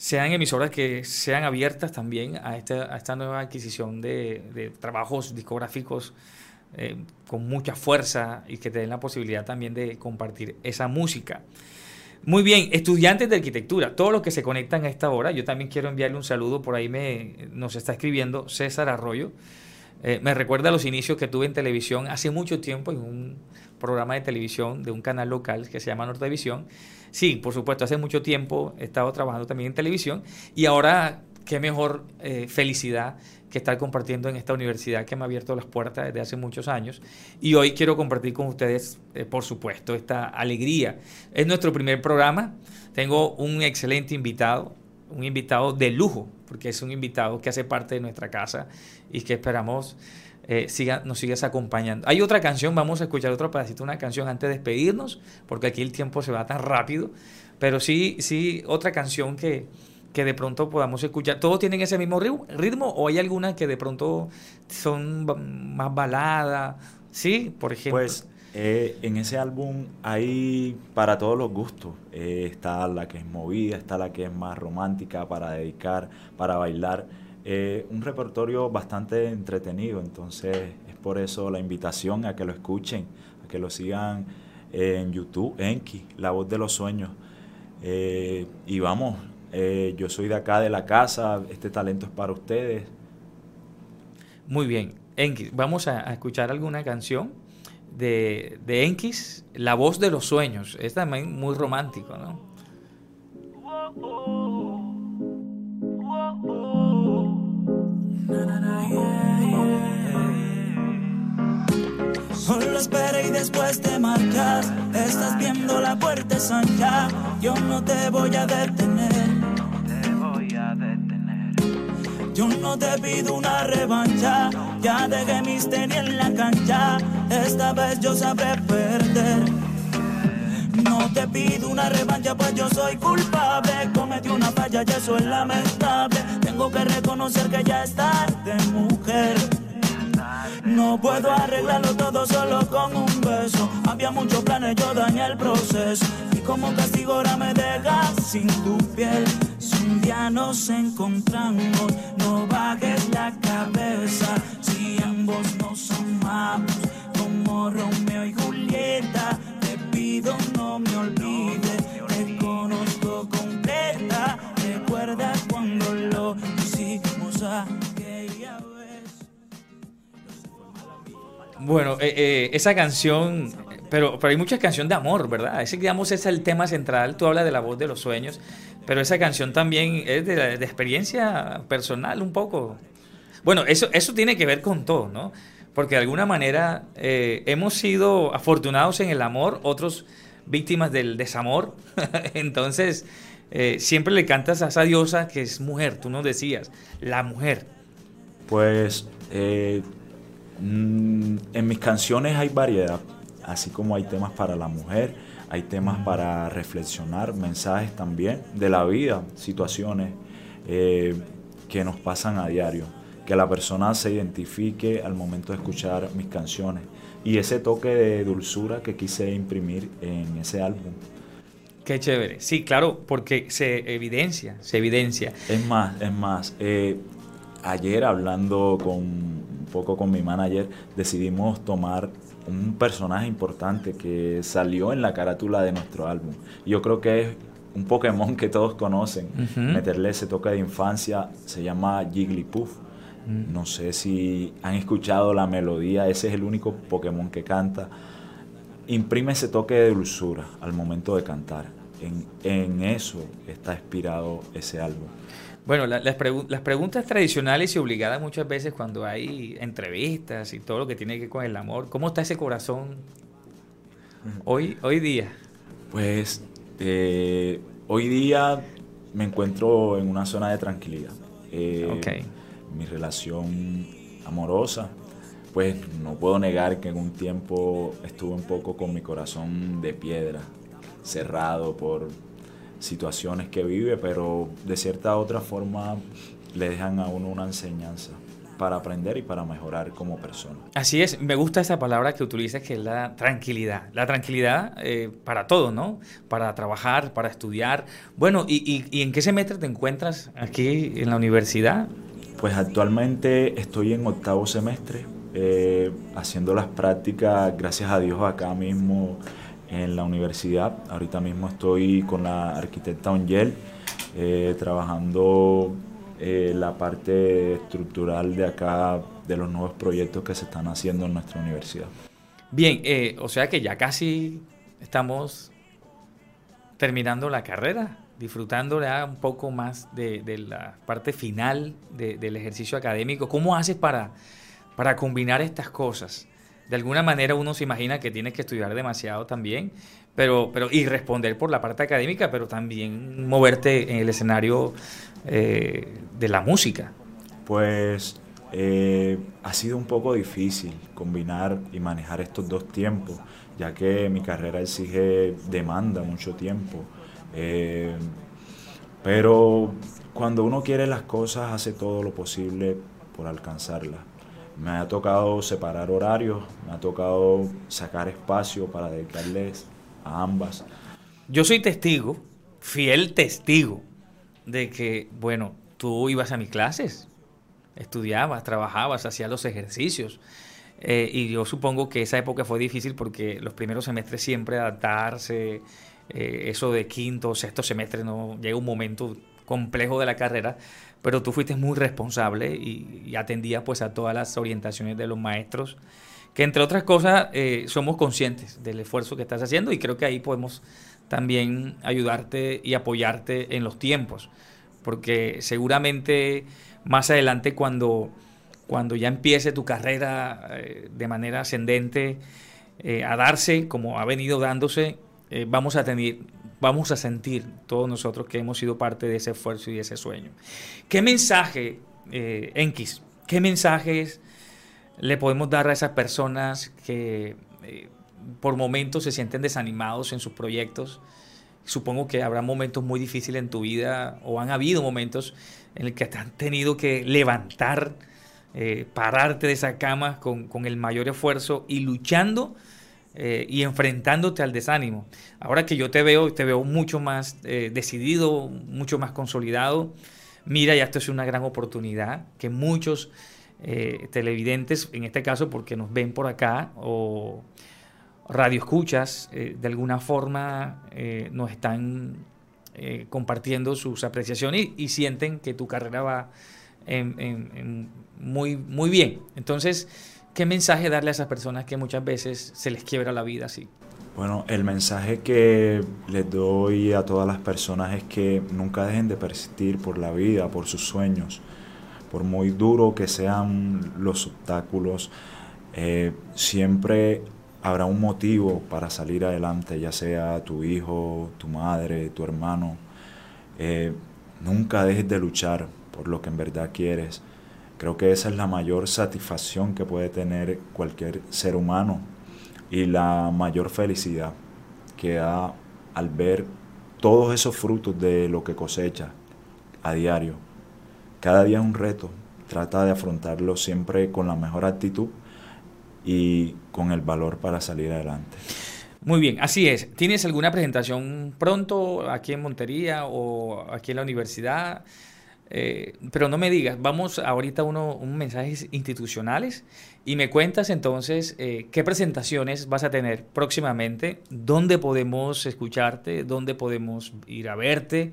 sean emisoras que sean abiertas también a esta, a esta nueva adquisición de, trabajos discográficos eh, con mucha fuerza y que te den la posibilidad también de compartir esa música. Muy bien, estudiantes de arquitectura, todos los que se conectan a esta hora, yo también quiero enviarle un saludo, por ahí me, nos está escribiendo César Arroyo, eh, me recuerda los inicios que tuve en televisión hace mucho tiempo en un programa de televisión de un canal local que se llama Nortevisión, Sí, por supuesto, hace mucho tiempo he estado trabajando también en televisión y ahora qué mejor eh, felicidad que estar compartiendo en esta universidad que me ha abierto las puertas desde hace muchos años. Y hoy quiero compartir con ustedes, eh, por supuesto, esta alegría. Es nuestro primer programa. Tengo un excelente invitado, un invitado de lujo, porque es un invitado que hace parte de nuestra casa y que esperamos eh, siga, nos sigas acompañando. Hay otra canción, vamos a escuchar otro pedacito, una canción antes de despedirnos, porque aquí el tiempo se va tan rápido, pero sí, sí, otra canción que, que de pronto podamos escuchar. ¿Todos tienen ese mismo ritmo o hay algunas que de pronto son más baladas? Sí, por ejemplo. Pues eh, en ese álbum hay para todos los gustos. Eh, está la que es movida, está la que es más romántica para dedicar, para bailar. Eh, un repertorio bastante entretenido, entonces es por eso la invitación a que lo escuchen, a que lo sigan en YouTube, Enki, La Voz de los Sueños. Eh, y vamos, eh, yo soy de acá de la casa, este talento es para ustedes. Muy bien, Enki, vamos a, escuchar alguna canción de, de La Voz de los Sueños. Es también muy romántico, ¿no? Después te marchas. Estás viendo la puerta zanjar. Yo no te voy a detener. Te voy a detener. Yo no te pido una revancha. Ya dejé mis tenis en la cancha. Esta vez yo sabré perder. No te pido una revancha, pues yo soy culpable. Cometí una falla y eso es lamentable. Tengo que reconocer que ya estás de mujer. No puedo arreglarlo todo solo con un beso. Había muchos planes, yo dañé el proceso. Y como castigo ahora me dejas sin tu piel. Si un día nos encontramos, no bajes la cabeza. Si ambos nos amamos, como Romeo y Julieta no me olvides. Te conozco completa. Recuerda cuando lo hicimos aquella Bueno, eh, eh, esa canción, pero, hay muchas canciones de amor, ¿verdad? Ese, digamos, es el tema central. Tú hablas de la voz de los sueños, pero esa canción también es de, experiencia personal un poco. Bueno, eso, eso tiene que ver con todo, ¿no? porque de alguna manera eh, hemos sido afortunados en el amor, otros víctimas del desamor. Entonces, siempre le cantas a esa diosa que es mujer, tú nos decías, la mujer. Pues mm, en mis canciones hay variedad, así como hay temas para la mujer, hay temas para reflexionar, mensajes también de la vida, situaciones que nos pasan a diario que la persona se identifique al momento de escuchar mis canciones. y ese toque de dulzura que quise imprimir en ese álbum. Qué chévere. Sí, claro, porque se evidencia, se evidencia. Es más, es más. Eh, ayer hablando con poco con mi manager, decidimos tomar un personaje importante que salió en la carátula de nuestro álbum. Yo creo que es un Pokémon que todos conocen. Meterle ese toque de infancia se llama Jigglypuff. Mm. No sé si han escuchado la melodía, ese es el único Pokémon que canta. Imprime ese toque de dulzura al momento de cantar. En, en eso está inspirado ese álbum. Bueno, las, preguntas tradicionales y obligadas muchas veces cuando hay entrevistas y todo lo que tiene que ver con el amor, ¿cómo está ese corazón hoy, hoy día? Pues eh, hoy día me encuentro en una zona de tranquilidad. Eh, mi relación amorosa, pues no puedo negar que en un tiempo estuve un poco con mi corazón de piedra, cerrado por situaciones que vive, pero de cierta otra forma le dejan a uno una enseñanza para aprender y para mejorar como persona. Así es, me gusta esa palabra que utilizas que es la tranquilidad. La tranquilidad eh, para todo, ¿no? Para trabajar, para estudiar. Bueno, ¿y, y, en qué semestre te encuentras aquí en la universidad? Pues actualmente estoy en octavo semestre, eh, haciendo las prácticas, gracias a Dios, acá mismo en la universidad. Ahorita mismo estoy con la arquitecta Ongel eh, trabajando eh, la parte estructural de acá, de los nuevos proyectos que se están haciendo en nuestra universidad. Bien, eh, o sea que ya casi estamos terminando la carrera, disfrutando ya un poco más de, la parte final del ejercicio académico. ¿Cómo haces para, para combinar estas cosas? De alguna manera uno se imagina que tienes que estudiar demasiado también, pero, pero y responder por la parte académica, pero también moverte en el escenario eh, de la música. Pues eh, ha sido un poco difícil combinar y manejar estos dos tiempos, ya que mi carrera exige, demanda mucho tiempo. Eh, pero cuando uno quiere las cosas, hace todo lo posible por alcanzarlas. Me ha tocado separar horarios, me ha tocado sacar espacio para dedicarles a ambas. Yo soy testigo, fiel testigo, de que, bueno, tú ibas a mis clases, estudiabas, trabajabas, hacías los ejercicios. Eh, y yo supongo que esa época fue difícil porque los primeros semestres siempre adaptarse, eh, eso de quinto, sexto semestre, no llega un momento complejo de la carrera, pero tú fuiste muy responsable y, atendías pues a todas las orientaciones de los maestros, que entre otras cosas eh, somos conscientes del esfuerzo que estás haciendo y creo que ahí podemos también ayudarte y apoyarte en los tiempos, porque seguramente más adelante cuando, cuando ya empiece tu carrera eh, de manera ascendente eh, a darse, como ha venido dándose, vamos a tener vamos a sentir todos nosotros que hemos sido parte de ese esfuerzo y de ese sueño. ¿Qué mensaje, eh, Enkis, qué mensajes le podemos dar a esas personas que eh, por momentos se sienten desanimados en sus proyectos? Supongo que habrá momentos muy difíciles en tu vida o han habido momentos en el que te han tenido que levantar, eh, pararte de esa cama con el mayor esfuerzo y luchando eh, y enfrentándote al desánimo. Ahora que yo te veo, te veo mucho más eh, decidido, mucho más consolidado. Mira, ya esto es una gran oportunidad que muchos eh, televidentes, en este caso porque nos ven por acá o radio escuchas, de alguna forma nos están compartiendo sus apreciaciones y, sienten que tu carrera va muy, muy bien. Entonces, ¿Qué mensaje darle a esas personas que muchas veces se les quiebra la vida así? Bueno, el mensaje que les doy a todas las personas es que nunca dejen de persistir por la vida, por sus sueños. Por muy duro que sean los obstáculos, eh, siempre habrá un motivo para salir adelante, ya sea tu hijo, tu madre, tu hermano. Eh, nunca dejes de luchar por lo que en verdad quieres. Creo que esa es la mayor satisfacción que puede tener cualquier ser humano y la mayor felicidad que da al ver todos esos frutos de lo que cosecha a diario. Cada día es un reto, trata de afrontarlo siempre con la mejor actitud y con el valor para salir adelante. Muy bien, así es. ¿Tienes alguna presentación pronto aquí en Montería o aquí en la universidad? Eh, pero no me digas, vamos ahorita uno, un mensajes institucionales y me cuentas entonces eh, qué presentaciones vas a tener próximamente, dónde podemos escucharte, dónde podemos ir a verte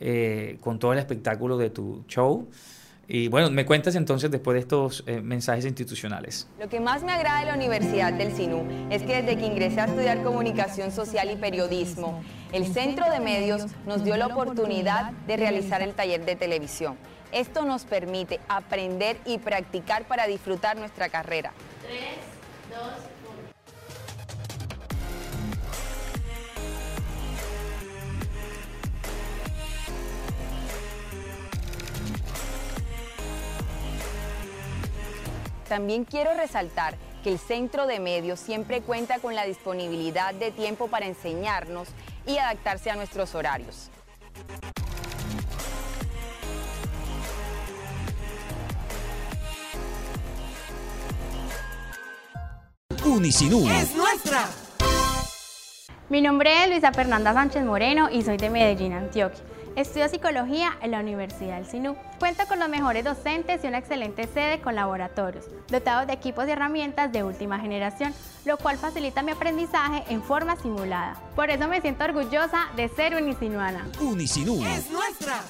eh, con todo el espectáculo de tu show. Y bueno, me cuentas entonces después de estos eh, mensajes institucionales. Lo que más me agrada de la Universidad del SINU es que desde que ingresé a estudiar comunicación social y periodismo, el Centro de Medios nos dio la oportunidad de realizar el taller de televisión. Esto nos permite aprender y practicar para disfrutar nuestra carrera. 3, 2, También quiero resaltar que el centro de medios siempre cuenta con la disponibilidad de tiempo para enseñarnos y adaptarse a nuestros horarios. Unicinú. Es nuestra. Mi nombre es Luisa Fernanda Sánchez Moreno y soy de Medellín, Antioquia. Estudio psicología en la Universidad del SINU. Cuenta con los mejores docentes y una excelente sede con laboratorios, dotados de equipos y herramientas de última generación, lo cual facilita mi aprendizaje en forma simulada. Por eso me siento orgullosa de ser unisinuana. Unisinú es nuestra.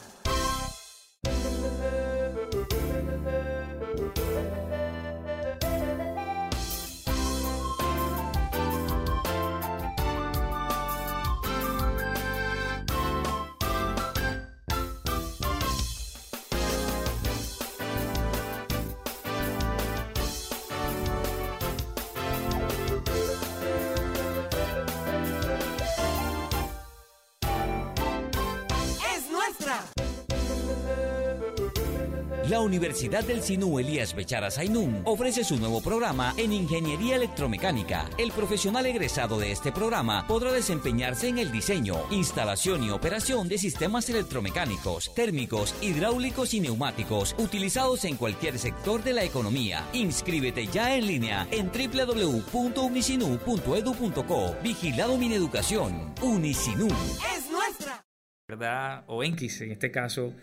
Universidad del Sinú Elías Bechara Zainún ofrece su nuevo programa en Ingeniería Electromecánica. El profesional egresado de este programa podrá desempeñarse en el diseño, instalación y operación de sistemas electromecánicos, térmicos, hidráulicos y neumáticos utilizados en cualquier sector de la economía. Inscríbete ya en línea en www.unisinú.edu.co. Vigilado Mineducación. Unisinú. Es nuestra. ¿Verdad? O X en este caso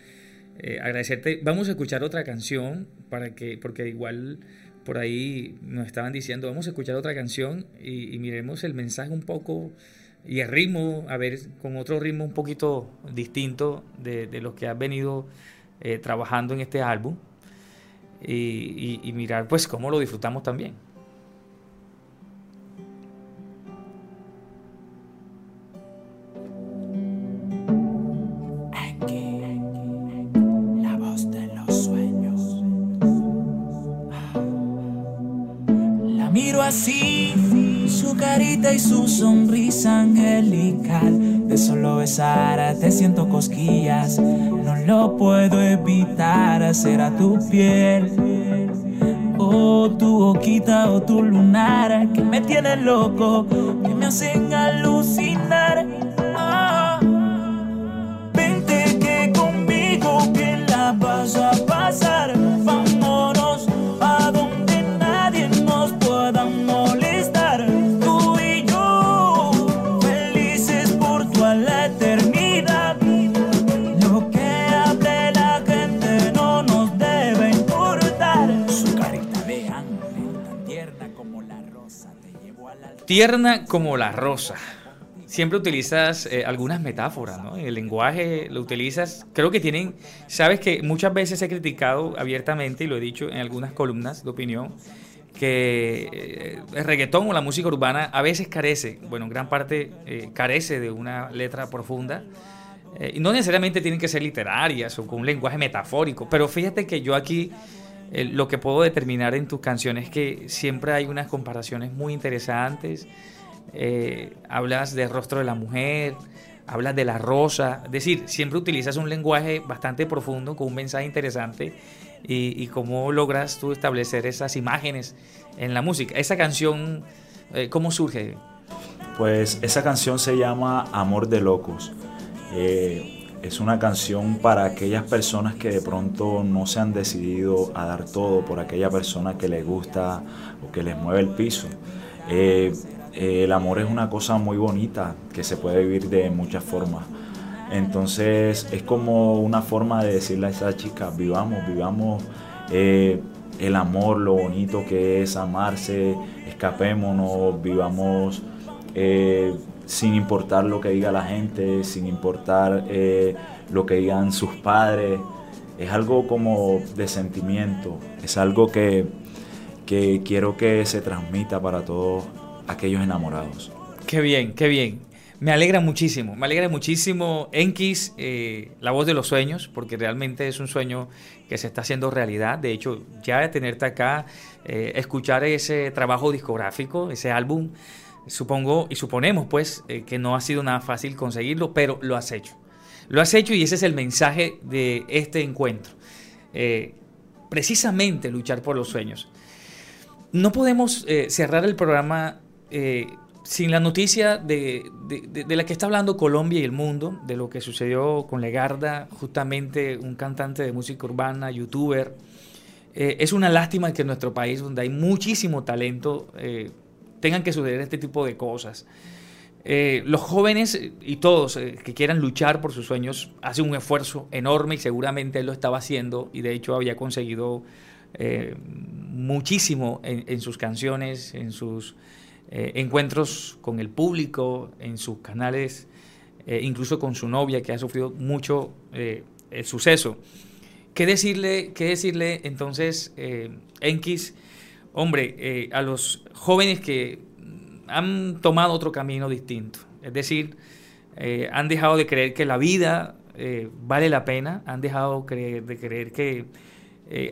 eh, agradecerte. Vamos a escuchar otra canción para que, porque igual por ahí nos estaban diciendo, vamos a escuchar otra canción y, miremos el mensaje un poco y el ritmo, a ver, con otro ritmo un poquito distinto de, de los que has venido eh, trabajando en este álbum y, y mirar pues cómo lo disfrutamos también. Su sonrisa angelical. De solo besar te siento cosquillas, no lo puedo evitar. Será tu piel, o tu boquita, o tu lunar, que me tiene loco, que me hacen alucinar. Tierna como la rosa. Siempre utilizas eh, algunas metáforas, ¿no? El lenguaje lo utilizas, creo que tienen, sabes que muchas veces he criticado abiertamente, y lo he dicho en algunas columnas de opinión, que eh, el reggaetón o la música urbana a veces carece, bueno, en gran parte eh, carece de una letra profunda. y no necesariamente tienen que ser literarias o con un lenguaje metafórico, pero fíjate que yo aquí lo que puedo determinar en tus canciones es que siempre hay unas comparaciones muy interesantes. Eh, hablas del rostro de la mujer, hablas de la rosa, es decir, siempre utilizas un lenguaje bastante profundo con un mensaje interesante y, cómo logras tú establecer esas imágenes en la música. Esa canción, eh, ¿cómo surge? Pues esa canción se llama Amor de Locos. Eh, es una canción para aquellas personas que de pronto no se han decidido a dar todo por aquella persona que les gusta o que les mueve el piso. Eh, eh, el amor es una cosa muy bonita que se puede vivir de muchas formas. Entonces es como una forma de decirle a esa chica, vivamos, vivamos eh, el amor, lo bonito que es amarse, escapémonos, vivamos sin importar lo que diga la gente, sin importar eh, lo que digan sus padres. Es algo como de sentimiento, es algo que, que quiero que se transmita para todos aquellos enamorados. Qué bien, qué bien. Me alegra muchísimo, me alegra muchísimo Enkis, eh, la voz de los sueños, porque realmente es un sueño que se está haciendo realidad. De hecho, ya tenerte acá, eh, escuchar ese trabajo discográfico, ese álbum, Supongo y suponemos pues eh, que no ha sido nada fácil conseguirlo, pero lo has hecho. Lo has hecho y ese es el mensaje de este encuentro. Eh, precisamente luchar por los sueños. No podemos eh, cerrar el programa sin la noticia de, la que está hablando Colombia y el mundo, de lo que sucedió con Legarda, justamente un cantante de música urbana, youtuber. es una lástima que en nuestro país, donde hay muchísimo talento, tengan que suceder este tipo de cosas. Eh, los jóvenes y todos eh, que quieran luchar por sus sueños hacen un esfuerzo enorme y seguramente él lo estaba haciendo y de hecho había conseguido eh, muchísimo en, sus canciones, en sus encuentros con el público, en sus canales, incluso con su novia que ha sufrido mucho el suceso. ¿Qué decirle, qué decirle entonces, Enkis? Hombre, eh, a los jóvenes que han tomado otro camino distinto. Es decir, eh, han dejado de creer que la vida eh, vale la pena, han dejado de creer que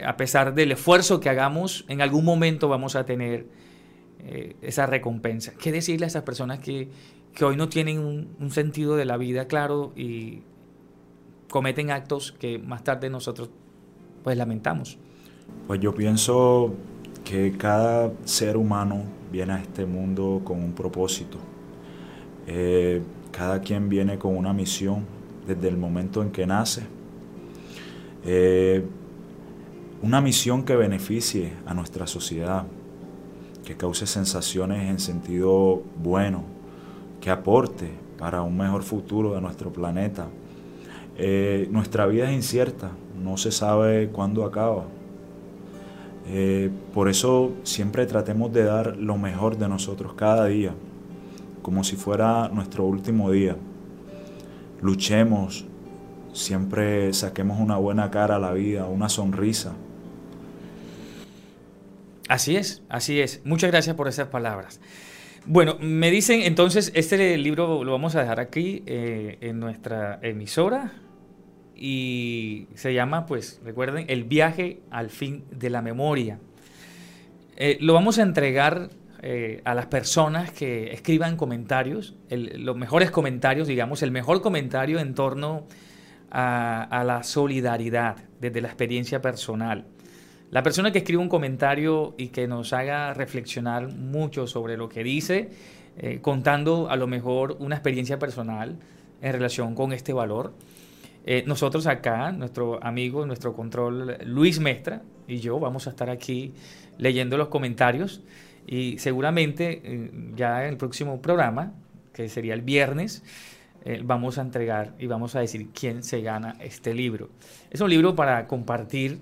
a pesar del esfuerzo que hagamos, en algún momento vamos a tener esa recompensa. ¿Qué decirle a esas personas que, hoy no tienen un, un, sentido de la vida claro y cometen actos que más tarde nosotros pues lamentamos? Pues yo pienso que cada ser humano viene a este mundo con un propósito. Eh, cada quien viene con una misión desde el momento en que nace. Eh, una misión que beneficie a nuestra sociedad, que cause sensaciones en sentido bueno, que aporte para un mejor futuro de nuestro planeta. Eh, nuestra vida es incierta, no se sabe cuándo acaba. Eh, por eso siempre tratemos de dar lo mejor de nosotros cada día, como si fuera nuestro último día. Luchemos, siempre saquemos una buena cara a la vida, una sonrisa. Así es, así es. Muchas gracias por esas palabras. Bueno, me dicen entonces, este libro lo vamos a dejar aquí eh, en nuestra emisora y se llama, pues, recuerden, El viaje al fin de la memoria. Eh, lo vamos a entregar eh, a las personas que escriban comentarios, los mejores comentarios, digamos, el mejor comentario en torno a, la solidaridad desde la experiencia personal. La persona que escribe un comentario y que nos haga reflexionar mucho sobre lo que dice, eh, contando a lo mejor una experiencia personal en relación con este valor, eh, nosotros acá, nuestro amigo, nuestro control Luis Mestra y yo vamos a estar aquí leyendo los comentarios y seguramente eh, ya en el próximo programa, que sería el viernes, eh, vamos a entregar y vamos a decir quién se gana este libro. Es un libro para compartir,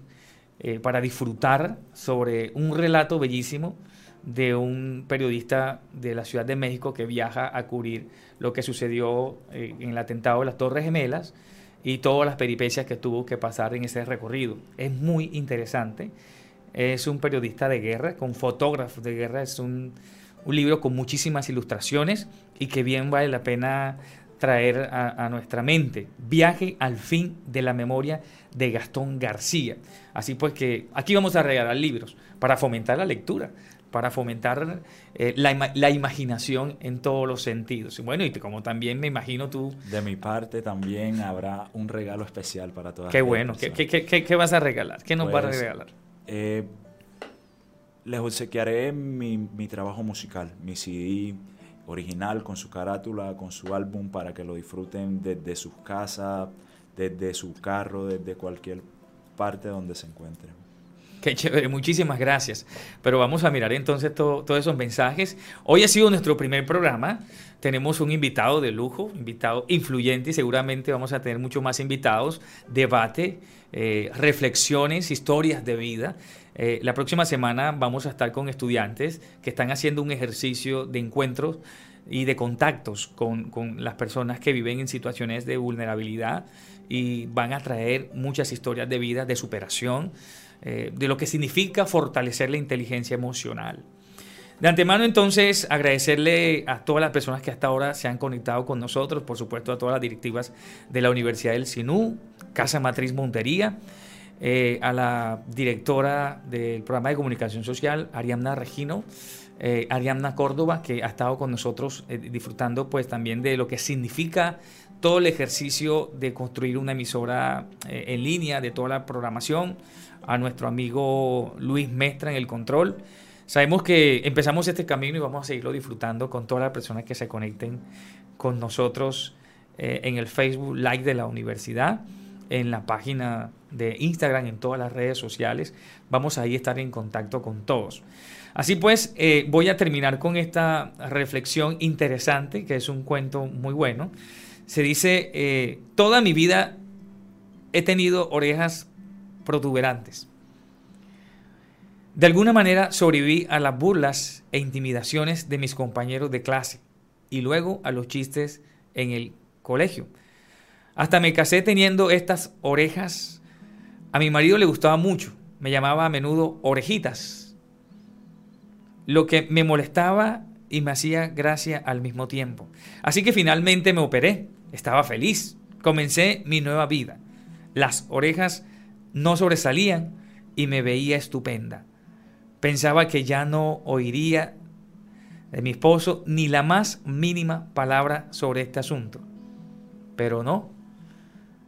para disfrutar sobre un relato bellísimo de un periodista de la Ciudad de México que viaja a cubrir lo que sucedió en el atentado de las Torres Gemelas y todas las peripecias que tuvo que pasar en ese recorrido. Es muy interesante. Es un periodista de guerra, con fotógrafos de guerra. Es un, libro con muchísimas ilustraciones y que bien vale la pena traer a, nuestra mente. Viaje al fin de la memoria de Gastón García. Así pues que aquí vamos a regalar libros para fomentar la lectura, para fomentar eh, la, imaginación en todos los sentidos. Bueno, y como también me imagino tú... De mi parte también habrá un regalo especial para todas Qué bueno. ¿Qué, qué, vas a regalar? ¿Qué nos vas a pues, regalar? Eh, les obsequiaré mi, mi trabajo musical, mi CD original con su carátula, con su álbum para que lo disfruten desde sus casas, desde su carro, desde cualquier parte donde se encuentre. Qué chévere, muchísimas gracias. Pero vamos a mirar entonces todos esos mensajes. Hoy ha sido nuestro primer programa. Tenemos un invitado de lujo, invitado influyente y seguramente vamos a tener muchos más invitados. Debate, eh, reflexiones, historias de vida. Eh, la próxima semana vamos a estar con estudiantes que están haciendo un ejercicio de encuentros y de contactos con, con las personas que viven en situaciones de vulnerabilidad y van a traer muchas historias de vida, de superación, eh, de lo que significa fortalecer la inteligencia emocional. De antemano entonces agradecerle a todas las personas que hasta ahora se han conectado con nosotros, por supuesto a todas las directivas de la Universidad del Sinú, Casa Matriz Montería, eh, a la directora del programa de comunicación social, Ariadna Regino, eh, Córdoba, que ha estado con nosotros disfrutando pues también de lo que significa todo el ejercicio de construir una emisora en línea, de toda la programación, a nuestro amigo Luis Mestra en el control. Sabemos que empezamos este camino y vamos a seguirlo disfrutando con todas las personas que se conecten con nosotros eh, en el Facebook Live de la universidad, en la página de Instagram, en todas las redes sociales. Vamos a ahí estar en contacto con todos. Así pues, eh, voy a terminar con esta reflexión interesante, que es un cuento muy bueno. Se dice, eh, toda mi vida he tenido orejas protuberantes. De alguna manera sobreviví a las burlas e intimidaciones de mis compañeros de clase y luego a los chistes en el colegio. Hasta me casé teniendo estas orejas. A mi marido le gustaba mucho, me llamaba a menudo orejitas, lo que me molestaba y me hacía gracia al mismo tiempo. Así que finalmente me operé, estaba feliz, comencé mi nueva vida. Las orejas no sobresalían y me veía estupenda. Pensaba que ya no oiría de mi esposo ni la más mínima palabra sobre este asunto. Pero no,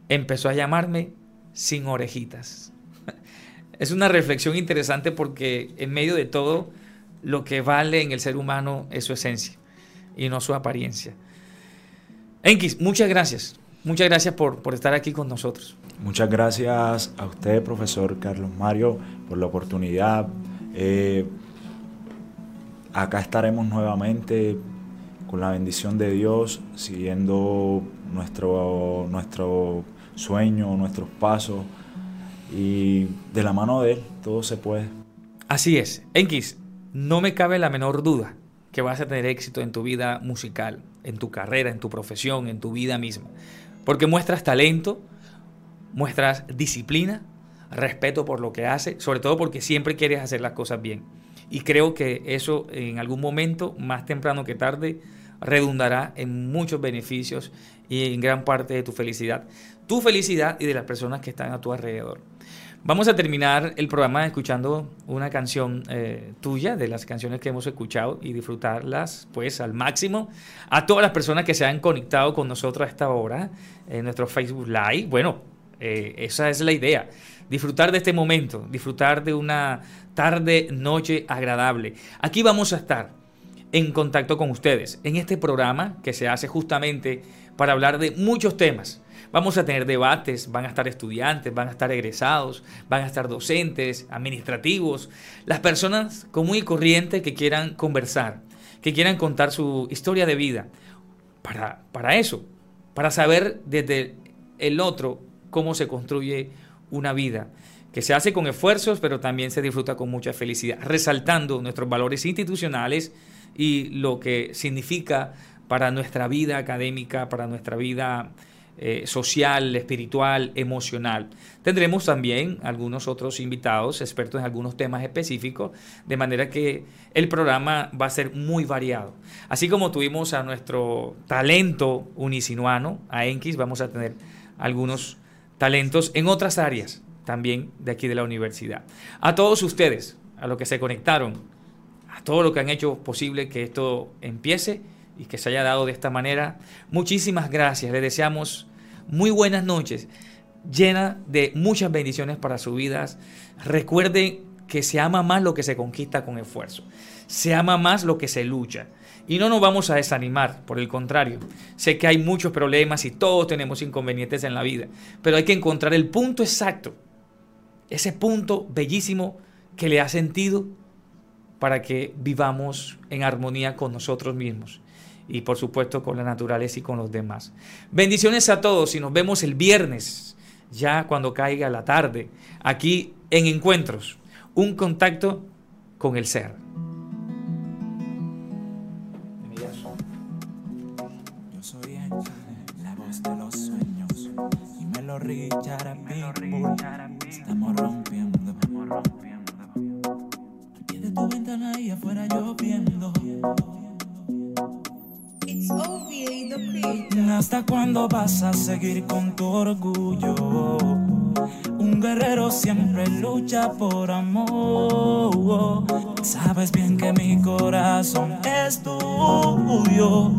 empezó a llamarme sin orejitas. Es una reflexión interesante porque en medio de todo lo que vale en el ser humano es su esencia y no su apariencia. Enkis, muchas gracias. Muchas gracias por, por estar aquí con nosotros. Muchas gracias a usted, profesor Carlos Mario, por la oportunidad. Eh, acá estaremos nuevamente con la bendición de Dios, siguiendo nuestro, nuestro sueño, nuestros pasos y de la mano de Él todo se puede. Así es. Enkis, no me cabe la menor duda que vas a tener éxito en tu vida musical, en tu carrera, en tu profesión, en tu vida misma. Porque muestras talento, muestras disciplina, respeto por lo que hace, sobre todo porque siempre quieres hacer las cosas bien. Y creo que eso en algún momento, más temprano que tarde, redundará en muchos beneficios y en gran parte de tu felicidad. Tu felicidad y de las personas que están a tu alrededor. Vamos a terminar el programa escuchando una canción eh, tuya, de las canciones que hemos escuchado y disfrutarlas pues al máximo. A todas las personas que se han conectado con nosotros a esta hora en nuestro Facebook Live. Bueno, eh, esa es la idea. Disfrutar de este momento, disfrutar de una tarde, noche agradable. Aquí vamos a estar en contacto con ustedes en este programa que se hace justamente para hablar de muchos temas. Vamos a tener debates, van a estar estudiantes, van a estar egresados, van a estar docentes, administrativos, las personas común y corriente que quieran conversar, que quieran contar su historia de vida. Para, para eso, para saber desde el otro cómo se construye una vida que se hace con esfuerzos, pero también se disfruta con mucha felicidad, resaltando nuestros valores institucionales y lo que significa para nuestra vida académica, para nuestra vida eh, social, espiritual, emocional. Tendremos también algunos otros invitados, expertos en algunos temas específicos, de manera que el programa va a ser muy variado. Así como tuvimos a nuestro talento unisinuano, a Enkis, vamos a tener algunos talentos en otras áreas también de aquí de la universidad. A todos ustedes, a los que se conectaron, a todos los que han hecho posible que esto empiece y que se haya dado de esta manera, muchísimas gracias. Les deseamos muy buenas noches, llena de muchas bendiciones para sus vidas. Recuerden que se ama más lo que se conquista con esfuerzo. Se ama más lo que se lucha. Y no nos vamos a desanimar, por el contrario. Sé que hay muchos problemas y todos tenemos inconvenientes en la vida, pero hay que encontrar el punto exacto, ese punto bellísimo que le ha sentido para que vivamos en armonía con nosotros mismos y por supuesto con la naturaleza y con los demás. Bendiciones a todos y nos vemos el viernes, ya cuando caiga la tarde, aquí en Encuentros, un contacto con el ser. Lo Richard Estamos rompiendo, estamos rompiendo. Al pie de tu ventana y afuera lloviendo. ¿Hasta cuándo vas a seguir con tu orgullo? Un guerrero siempre lucha por amor. Sabes bien que mi corazón es tuyo.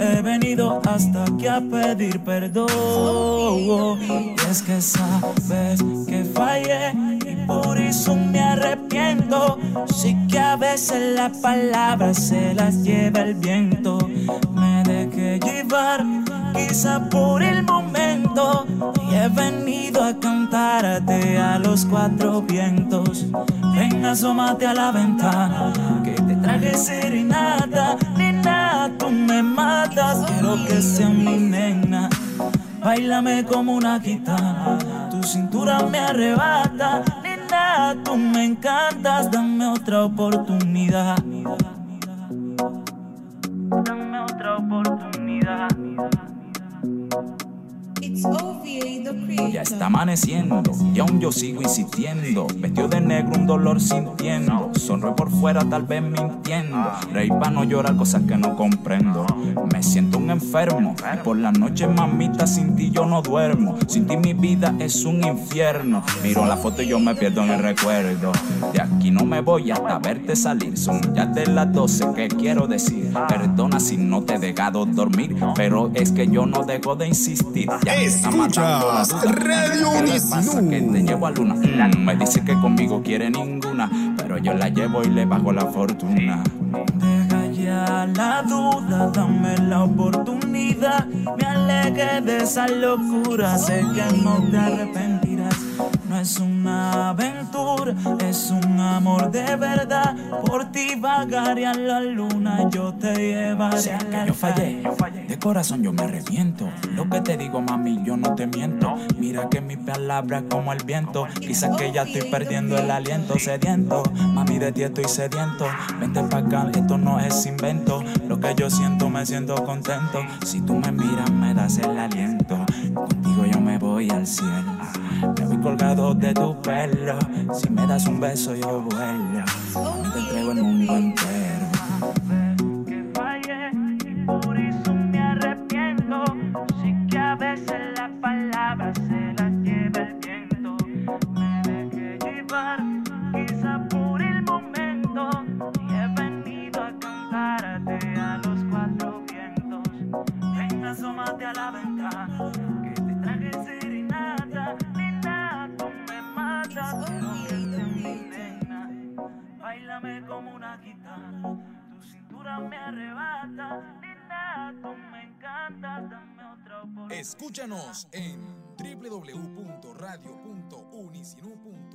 He venido hasta aquí a pedir perdón. Es que sabes que fallé y por eso me arrepiento. Sí que a veces las palabras se las lleva el viento. Me dejé llevar, quizá por el momento. Y he venido a cantarte a los cuatro vientos. Ven, asómate a la ventana, que te traje serenata. Nena, tú me matas, quiero que sea mi nena. Bailame como una guitarra, tu cintura me arrebata. Nena, tú me encantas, dame otra oportunidad. Dame otra oportunidad. Thank you. Ya está amaneciendo y aún yo sigo insistiendo. Vestido de negro, un dolor sintiendo. Sonro por fuera, tal vez mintiendo. Rey para no llorar cosas que no comprendo. Me siento un enfermo y por la noche, mamita, sin ti yo no duermo. Sin ti mi vida es un infierno. Miro la foto y yo me pierdo en el recuerdo. De aquí no me voy hasta verte salir. Son ya de las 12 que quiero decir. Perdona si no te he dejado dormir, pero es que yo no dejo de insistir. Duda. Radio ¿Qué le pasa Unisinú. que te llevo a luna? Mm, Me dice que conmigo quiere ninguna, pero yo la llevo y le bajo la fortuna. Deja ya la duda, dame la oportunidad. Me alegué de esa locura, sé que no te arrepentirás. No es una aventura, es un amor de verdad. Por ti vagaré a la luna, yo te llevaré a la yo fallé, de corazón yo me arrepiento. Lo que te digo, mami, yo no te miento. Mira que mi palabra es como el viento. Quizás que ya estoy perdiendo el aliento, sediento. Mami, de ti estoy sediento. Vente pa' acá, esto no es invento. Lo que yo siento, me siento contento. Si tú me miras, me das el aliento. Contigo yo me voy al cielo. Me voy colgado de tu pelo. Si me das un beso, yo vuelo. Te entrego el mundo entero. Que fallé y por una guitarra, tu cintura me arrebata. Escúchanos en www.radio.unisinú.edu.es.